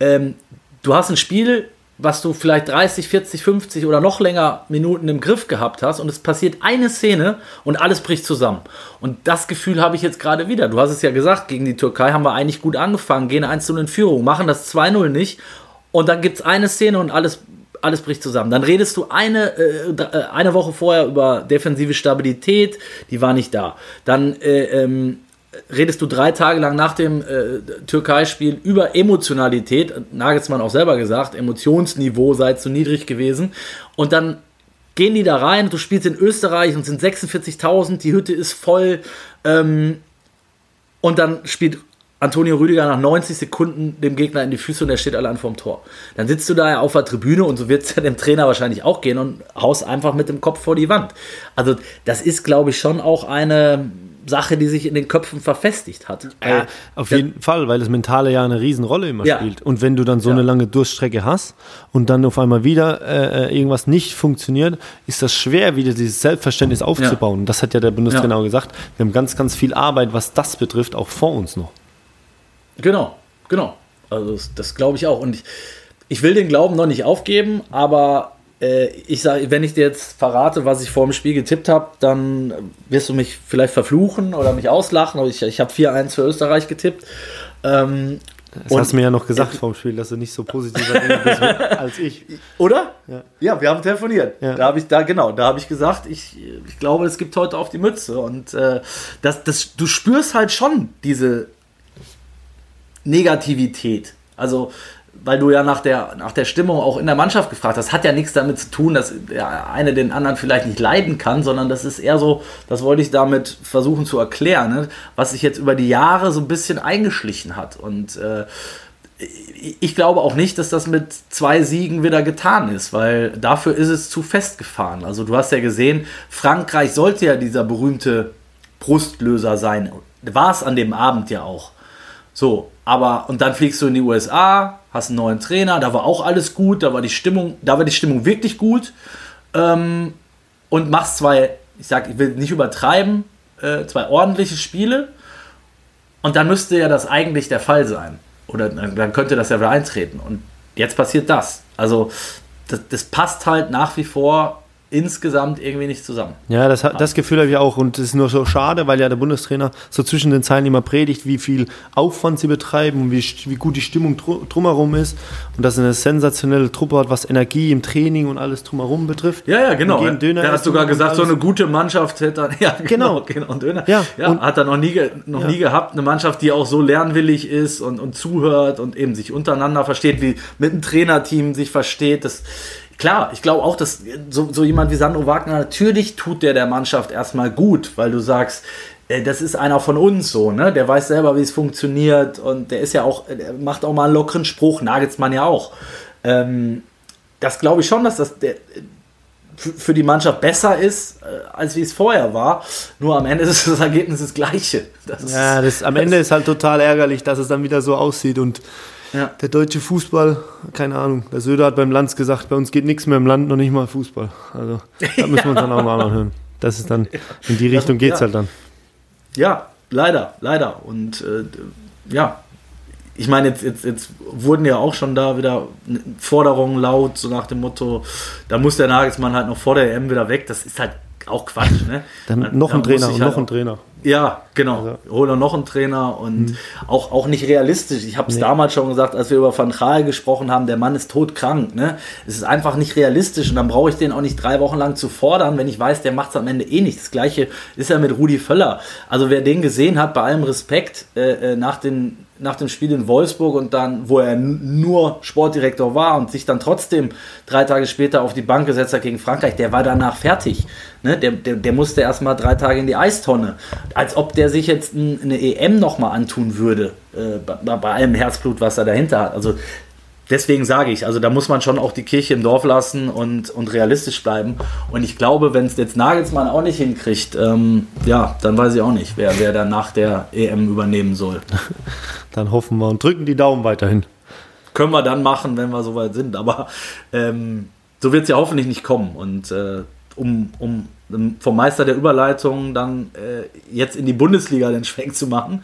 Ähm, du hast ein Spiel, was du vielleicht 30, 40, 50 oder noch länger Minuten im Griff gehabt hast und es passiert eine Szene und alles bricht zusammen. Und das Gefühl habe ich jetzt gerade wieder. Du hast es ja gesagt, gegen die Türkei haben wir eigentlich gut angefangen, gehen 1 in Führung, machen das 2-0 nicht und dann gibt es eine Szene und alles alles bricht zusammen. Dann redest du eine, äh, äh, eine Woche vorher über defensive Stabilität, die war nicht da. Dann äh, ähm, redest du drei Tage lang nach dem äh, Türkei-Spiel über Emotionalität, Nagelsmann auch selber gesagt, Emotionsniveau sei zu niedrig gewesen. Und dann gehen die da rein, du spielst in Österreich und sind 46.000, die Hütte ist voll. Ähm, und dann spielt Antonio Rüdiger nach 90 Sekunden dem Gegner in die Füße und er steht allein vorm Tor. Dann sitzt du da ja auf der Tribüne und so wird es ja dem Trainer wahrscheinlich auch gehen und haust einfach mit dem Kopf vor die Wand. Also das ist, glaube ich, schon auch eine Sache, die sich in den Köpfen verfestigt hat. Ja, auf jeden Fall, weil das Mentale ja eine Riesenrolle immer ja. spielt. Und wenn du dann so ja. eine lange Durststrecke hast und dann auf einmal wieder äh, äh, irgendwas nicht funktioniert, ist das schwer, wieder dieses Selbstverständnis aufzubauen. Ja. Das hat ja der Bundestrainer auch gesagt. Wir haben ganz, ganz viel Arbeit, was das betrifft, auch vor uns noch. Genau, genau. Also das, das glaube ich auch. Und ich, ich will den Glauben noch nicht aufgeben, aber äh, ich sage, wenn ich dir jetzt verrate, was ich vor dem Spiel getippt habe, dann wirst du mich vielleicht verfluchen oder mich auslachen. Aber ich, ich habe 4-1 für Österreich getippt. Ähm, das hast du mir ja noch gesagt äh, vor dem Spiel, dass du nicht so positiver bist als ich. Oder? Ja, ja wir haben telefoniert. Ja. Da habe ich da genau, da habe ich gesagt, ich, ich glaube, es gibt heute auf die Mütze und äh, das, das, du spürst halt schon diese Negativität. Also weil du ja nach der, nach der Stimmung auch in der Mannschaft gefragt hast, hat ja nichts damit zu tun, dass der eine den anderen vielleicht nicht leiden kann, sondern das ist eher so, das wollte ich damit versuchen zu erklären, ne? was sich jetzt über die Jahre so ein bisschen eingeschlichen hat. Und äh, ich glaube auch nicht, dass das mit zwei Siegen wieder getan ist, weil dafür ist es zu festgefahren. Also du hast ja gesehen, Frankreich sollte ja dieser berühmte Brustlöser sein. War es an dem Abend ja auch. So, aber und dann fliegst du in die USA, hast einen neuen Trainer, da war auch alles gut, da war die Stimmung, da war die Stimmung wirklich gut. Ähm, und machst zwei, ich sag, ich will nicht übertreiben, äh, zwei ordentliche Spiele. Und dann müsste ja das eigentlich der Fall sein. Oder dann könnte das ja wieder eintreten. Und jetzt passiert das. Also, das, das passt halt nach wie vor insgesamt irgendwie nicht zusammen. Ja, das, das Gefühl habe ich auch und es ist nur so schade, weil ja der Bundestrainer so zwischen den Zeilen immer predigt, wie viel Aufwand sie betreiben und wie, wie gut die Stimmung drumherum ist und dass er eine sensationelle Truppe hat, was Energie im Training und alles drumherum betrifft. Ja, ja, genau. Er hat sogar gesagt, so eine gute Mannschaft hätte dann, ja, genau, genau, und Döner. Ja, ja und, hat er noch, nie, noch ja. nie gehabt, eine Mannschaft, die auch so lernwillig ist und, und zuhört und eben sich untereinander versteht, wie mit einem Trainerteam sich versteht, das klar, ich glaube auch, dass so, so jemand wie Sandro Wagner, natürlich tut der der Mannschaft erstmal gut, weil du sagst, äh, das ist einer von uns so, ne? Der weiß selber, wie es funktioniert und der ist ja auch, der macht auch mal einen lockeren Spruch, Nagelsmann ja auch. Ähm, das glaube ich schon, dass das der, für die Mannschaft besser ist, äh, als wie es vorher war. Nur am Ende ist das Ergebnis das gleiche. Das ja, das, am Ende ist halt total ärgerlich, dass es dann wieder so aussieht und ja. Der deutsche Fußball, keine Ahnung. Der Söder hat beim Lanz gesagt, bei uns geht nichts mehr im Land, noch nicht mal Fußball. Also da müssen wir uns dann auch mal anhören. Das ist dann, in die Richtung geht es halt dann. Ja, leider, leider. Und äh, ja, ich meine, jetzt, jetzt, jetzt wurden ja auch schon da wieder Forderungen laut, so nach dem Motto, da muss der Nagelsmann halt noch vor der EM wieder weg. Das ist halt auch Quatsch. Ne? Dann noch ein Trainer halt noch ein Trainer. Ja, genau. Also. Hol noch einen Trainer und mhm. auch, auch nicht realistisch. Ich habe es nee. damals schon gesagt, als wir über Van Gaal gesprochen haben, der Mann ist todkrank. Ne? Es ist einfach nicht realistisch und dann brauche ich den auch nicht drei Wochen lang zu fordern, wenn ich weiß, der macht es am Ende eh nicht. Das gleiche ist ja mit Rudi Völler. Also wer den gesehen hat, bei allem Respekt, äh, äh nach den nach dem Spiel in Wolfsburg und dann, wo er nur Sportdirektor war und sich dann trotzdem drei Tage später auf die Bank gesetzt hat gegen Frankreich, der war danach fertig. Ne? Der, der, der musste erstmal drei Tage in die Eistonne. Als ob der sich jetzt eine EM nochmal antun würde, äh, bei, bei allem Herzblut, was er dahinter hat. Also deswegen sage ich, also da muss man schon auch die Kirche im Dorf lassen und, und realistisch bleiben. Und ich glaube, wenn es jetzt Nagelsmann auch nicht hinkriegt, ähm, ja, dann weiß ich auch nicht, wer, wer dann nach der EM übernehmen soll. Dann hoffen wir und drücken die Daumen weiterhin. Können wir dann machen, wenn wir soweit sind. Aber ähm, so wird es ja hoffentlich nicht kommen. Und äh, um, um vom Meister der Überleitung dann äh, jetzt in die Bundesliga den Schwenk zu machen,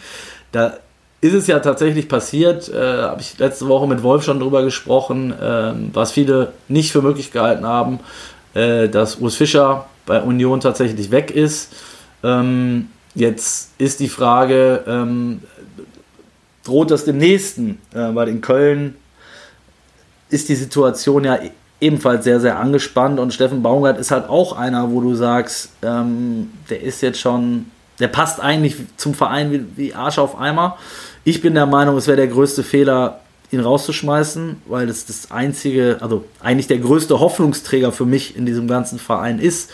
da ist es ja tatsächlich passiert, äh, habe ich letzte Woche mit Wolf schon drüber gesprochen, äh, was viele nicht für möglich gehalten haben, äh, dass Urs Fischer bei Union tatsächlich weg ist. Ähm, jetzt ist die Frage, ähm, droht das dem nächsten? Äh, weil in Köln ist die Situation ja ebenfalls sehr, sehr angespannt und Steffen Baumgart ist halt auch einer, wo du sagst, ähm, der ist jetzt schon, der passt eigentlich zum Verein wie, wie Arsch auf Eimer. Ich bin der Meinung, es wäre der größte Fehler, ihn rauszuschmeißen, weil das das einzige, also eigentlich der größte Hoffnungsträger für mich in diesem ganzen Verein ist.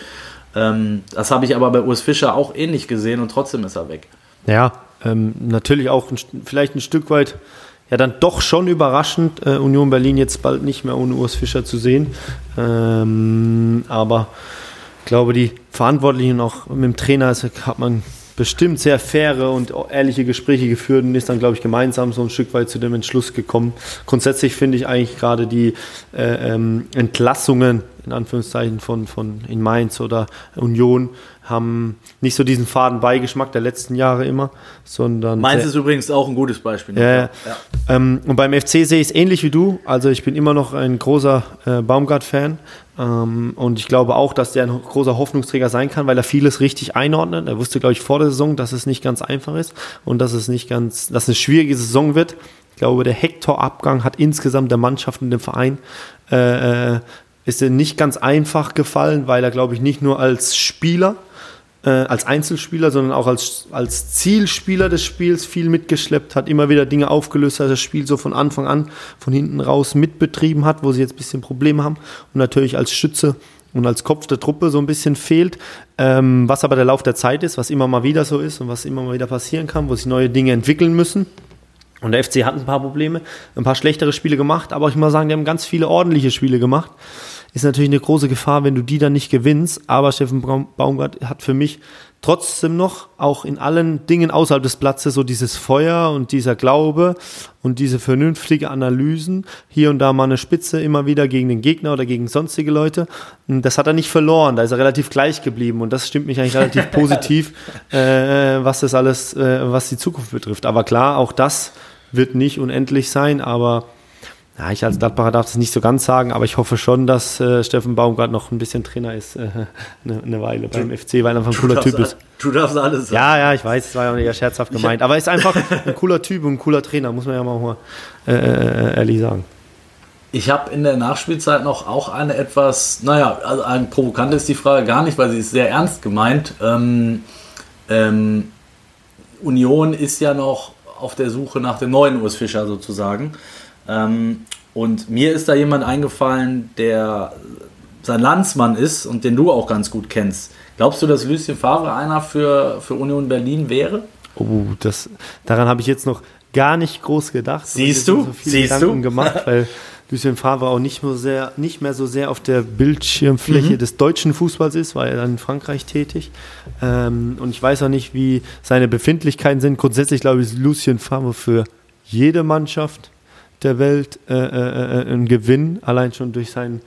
Ähm, das habe ich aber bei Urs Fischer auch ähnlich gesehen und trotzdem ist er weg. Ja, ähm, natürlich auch ein, vielleicht ein Stück weit ja dann doch schon überraschend, äh, Union Berlin jetzt bald nicht mehr ohne Urs Fischer zu sehen. Ähm, aber ich glaube, die Verantwortlichen auch mit dem Trainer hat man bestimmt sehr faire und ehrliche Gespräche geführt und ist dann, glaube ich, gemeinsam so ein Stück weit zu dem Entschluss gekommen. Grundsätzlich finde ich eigentlich gerade die äh, ähm, Entlassungen in Anführungszeichen von, von in Mainz oder Union haben nicht so diesen faden Beigeschmack der letzten Jahre immer, sondern. Mainz ist übrigens auch ein gutes Beispiel. Ja, ja. Ähm, und beim FC sehe ich es ähnlich wie du. Also ich bin immer noch ein großer äh, Baumgart-Fan. Ähm, und ich glaube auch, dass der ein großer Hoffnungsträger sein kann, weil er vieles richtig einordnet. Er wusste, glaube ich, vor der Saison, dass es nicht ganz einfach ist und dass es nicht ganz, dass es eine schwierige Saison wird. Ich glaube, der Hector-Abgang hat insgesamt der Mannschaft und dem Verein äh, äh ist er nicht ganz einfach gefallen, weil er, glaube ich, nicht nur als Spieler äh, als Einzelspieler, sondern auch als, als Zielspieler des Spiels viel mitgeschleppt hat, immer wieder Dinge aufgelöst hat, das Spiel so von Anfang an, von hinten raus mitbetrieben hat, wo sie jetzt ein bisschen Probleme haben und natürlich als Schütze und als Kopf der Truppe so ein bisschen fehlt, ähm, was aber der Lauf der Zeit ist, was immer mal wieder so ist und was immer mal wieder passieren kann, wo sich neue Dinge entwickeln müssen. Und der FC hat ein paar Probleme, ein paar schlechtere Spiele gemacht, aber ich muss sagen, die haben ganz viele ordentliche Spiele gemacht ist natürlich eine große Gefahr, wenn du die dann nicht gewinnst. Aber Steffen Baumgart hat für mich trotzdem noch auch in allen Dingen außerhalb des Platzes so dieses Feuer und dieser Glaube und diese vernünftige Analysen. Hier und da mal eine Spitze immer wieder gegen den Gegner oder gegen sonstige Leute. Und das hat er nicht verloren. Da ist er relativ gleich geblieben und das stimmt mich eigentlich relativ positiv, äh, was das alles, äh, was die Zukunft betrifft. Aber klar, auch das wird nicht unendlich sein, aber ja, ich als Gladbacher darf das nicht so ganz sagen, aber ich hoffe schon, dass äh, Steffen Baumgart noch ein bisschen Trainer ist, äh, eine, eine, Weile beim FC, weil er einfach ein cooler Typ ist. Du darfst alles sagen. Ja, ja, ich weiß, es war ja eher scherzhaft gemeint, aber er ist einfach ein cooler Typ und ein cooler Trainer, muss man ja mal äh, äh, ehrlich sagen. Ich habe in der Nachspielzeit noch auch eine etwas, naja, also ein provokant ist die Frage gar nicht, weil sie ist sehr ernst gemeint. Ähm, ähm, Union ist ja noch auf der Suche nach dem neuen Urs Fischer sozusagen. Ähm, und mir ist da jemand eingefallen, der sein Landsmann ist und den du auch ganz gut kennst. Glaubst du, dass Lucien Favre einer für, für Union Berlin wäre? Oh, das, daran habe ich jetzt noch gar nicht groß gedacht. Siehst du? So Siehst Gedanken du? gemacht, weil Lucien Favre auch nicht mehr, sehr, nicht mehr so sehr auf der Bildschirmfläche mhm. des deutschen Fußballs ist, weil er dann in Frankreich tätig. Ähm, und ich weiß auch nicht, wie seine Befindlichkeiten sind. Grundsätzlich glaube ich, ist Lucien Favre für jede Mannschaft der Welt äh, äh, äh, ein Gewinn, allein schon durch sein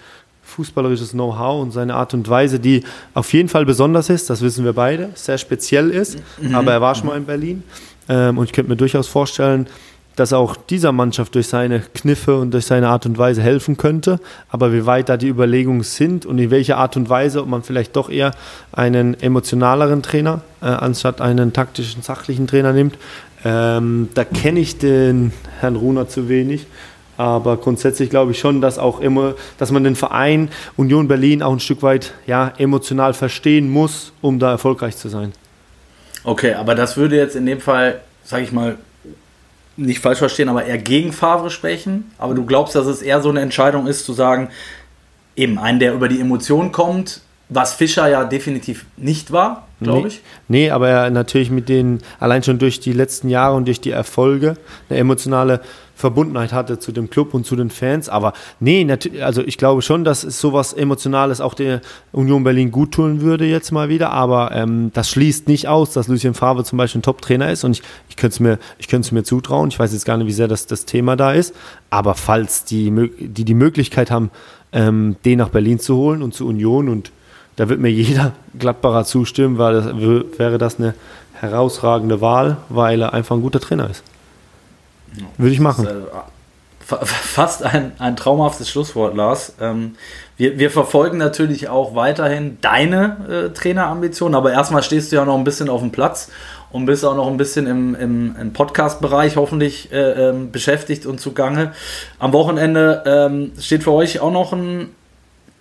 fußballerisches Know-how und seine Art und Weise, die auf jeden Fall besonders ist, das wissen wir beide, sehr speziell ist, mhm. aber er war schon mal in Berlin ähm, und ich könnte mir durchaus vorstellen, dass auch dieser Mannschaft durch seine Kniffe und durch seine Art und Weise helfen könnte. Aber wie weit da die Überlegungen sind und in welcher Art und Weise, ob man vielleicht doch eher einen emotionaleren Trainer äh, anstatt einen taktischen, sachlichen Trainer nimmt, ähm, da kenne ich den Herrn Runer zu wenig. Aber grundsätzlich glaube ich schon, dass auch immer, dass man den Verein Union Berlin auch ein Stück weit ja, emotional verstehen muss, um da erfolgreich zu sein. Okay, aber das würde jetzt in dem Fall, sage ich mal, nicht falsch verstehen, aber eher gegen Favre sprechen. Aber du glaubst, dass es eher so eine Entscheidung ist, zu sagen, eben einen, der über die Emotionen kommt, was Fischer ja definitiv nicht war, glaube nee, ich. Nee, aber er natürlich mit den, allein schon durch die letzten Jahre und durch die Erfolge, eine emotionale Verbundenheit hatte zu dem Club und zu den Fans. Aber nee, also ich glaube schon, dass es sowas Emotionales auch der Union Berlin gut tun würde jetzt mal wieder. Aber ähm, das schließt nicht aus, dass Lucien Favre zum Beispiel ein Top-Trainer ist. Und ich, ich könnte es mir, mir zutrauen. Ich weiß jetzt gar nicht, wie sehr das, das Thema da ist. Aber falls die die, die Möglichkeit haben, ähm, den nach Berlin zu holen und zu Union und da wird mir jeder Gladbacher zustimmen, weil das wäre das eine herausragende Wahl, weil er einfach ein guter Trainer ist. Würde ich machen. Äh, fast ein, ein traumhaftes Schlusswort, Lars. Ähm, wir, wir verfolgen natürlich auch weiterhin deine äh, Trainerambitionen, aber erstmal stehst du ja noch ein bisschen auf dem Platz und bist auch noch ein bisschen im, im, im Podcast-Bereich hoffentlich äh, ähm, beschäftigt und zugange. Am Wochenende ähm, steht für euch auch noch ein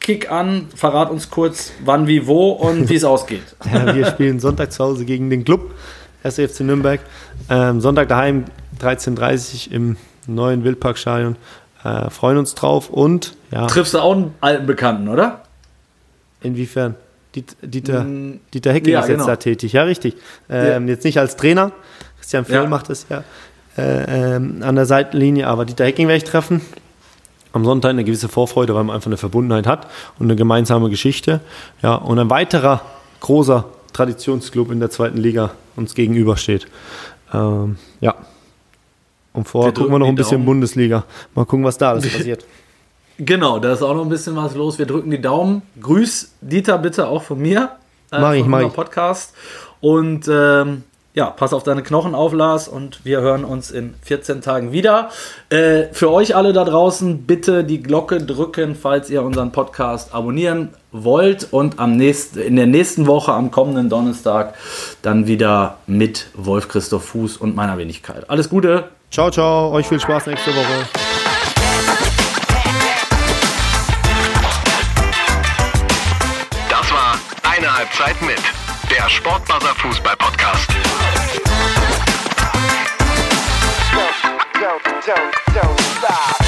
Kick an. Verrat uns kurz, wann, wie, wo und wie es ausgeht. Ja, wir spielen Sonntag zu Hause gegen den Club, SFC Nürnberg. Ähm, Sonntag daheim, 13.30 Uhr im neuen Wildparkstadion. Äh, freuen uns drauf und ja. Triffst du auch einen alten Bekannten, oder? Inwiefern? Dieter, mm, Dieter Hecking ja, ist jetzt genau. da tätig, ja, richtig. Ähm, ja. Jetzt nicht als Trainer. Christian Fehl macht das ja äh, ähm, an der Seitenlinie, aber Dieter Hecking werde ich treffen. Am Sonntag eine gewisse Vorfreude, weil man einfach eine Verbundenheit hat und eine gemeinsame Geschichte. Ja, und ein weiterer großer Traditionsclub in der zweiten Liga uns gegenübersteht. Ähm, ja. Und vorher gucken wir noch ein bisschen Daumen. Bundesliga. Mal gucken, was da alles passiert. Genau, da ist auch noch ein bisschen was los. Wir drücken die Daumen. Grüß Dieter bitte auch von mir. Äh, mach ich, mach ich. Podcast. Und ähm, ja, pass auf deine Knochen auf, Lars. Und wir hören uns in 14 Tagen wieder. Äh, für euch alle da draußen, bitte die Glocke drücken, falls ihr unseren Podcast abonnieren wollt. Und am nächsten, in der nächsten Woche, am kommenden Donnerstag, dann wieder mit Wolf Christoph Fuß und meiner Wenigkeit. Alles Gute. Ciao, ciao. Euch viel Spaß nächste Woche. Halbzeit mit. Der Sportbuzzer Fußball Podcast. Don't, don't stop.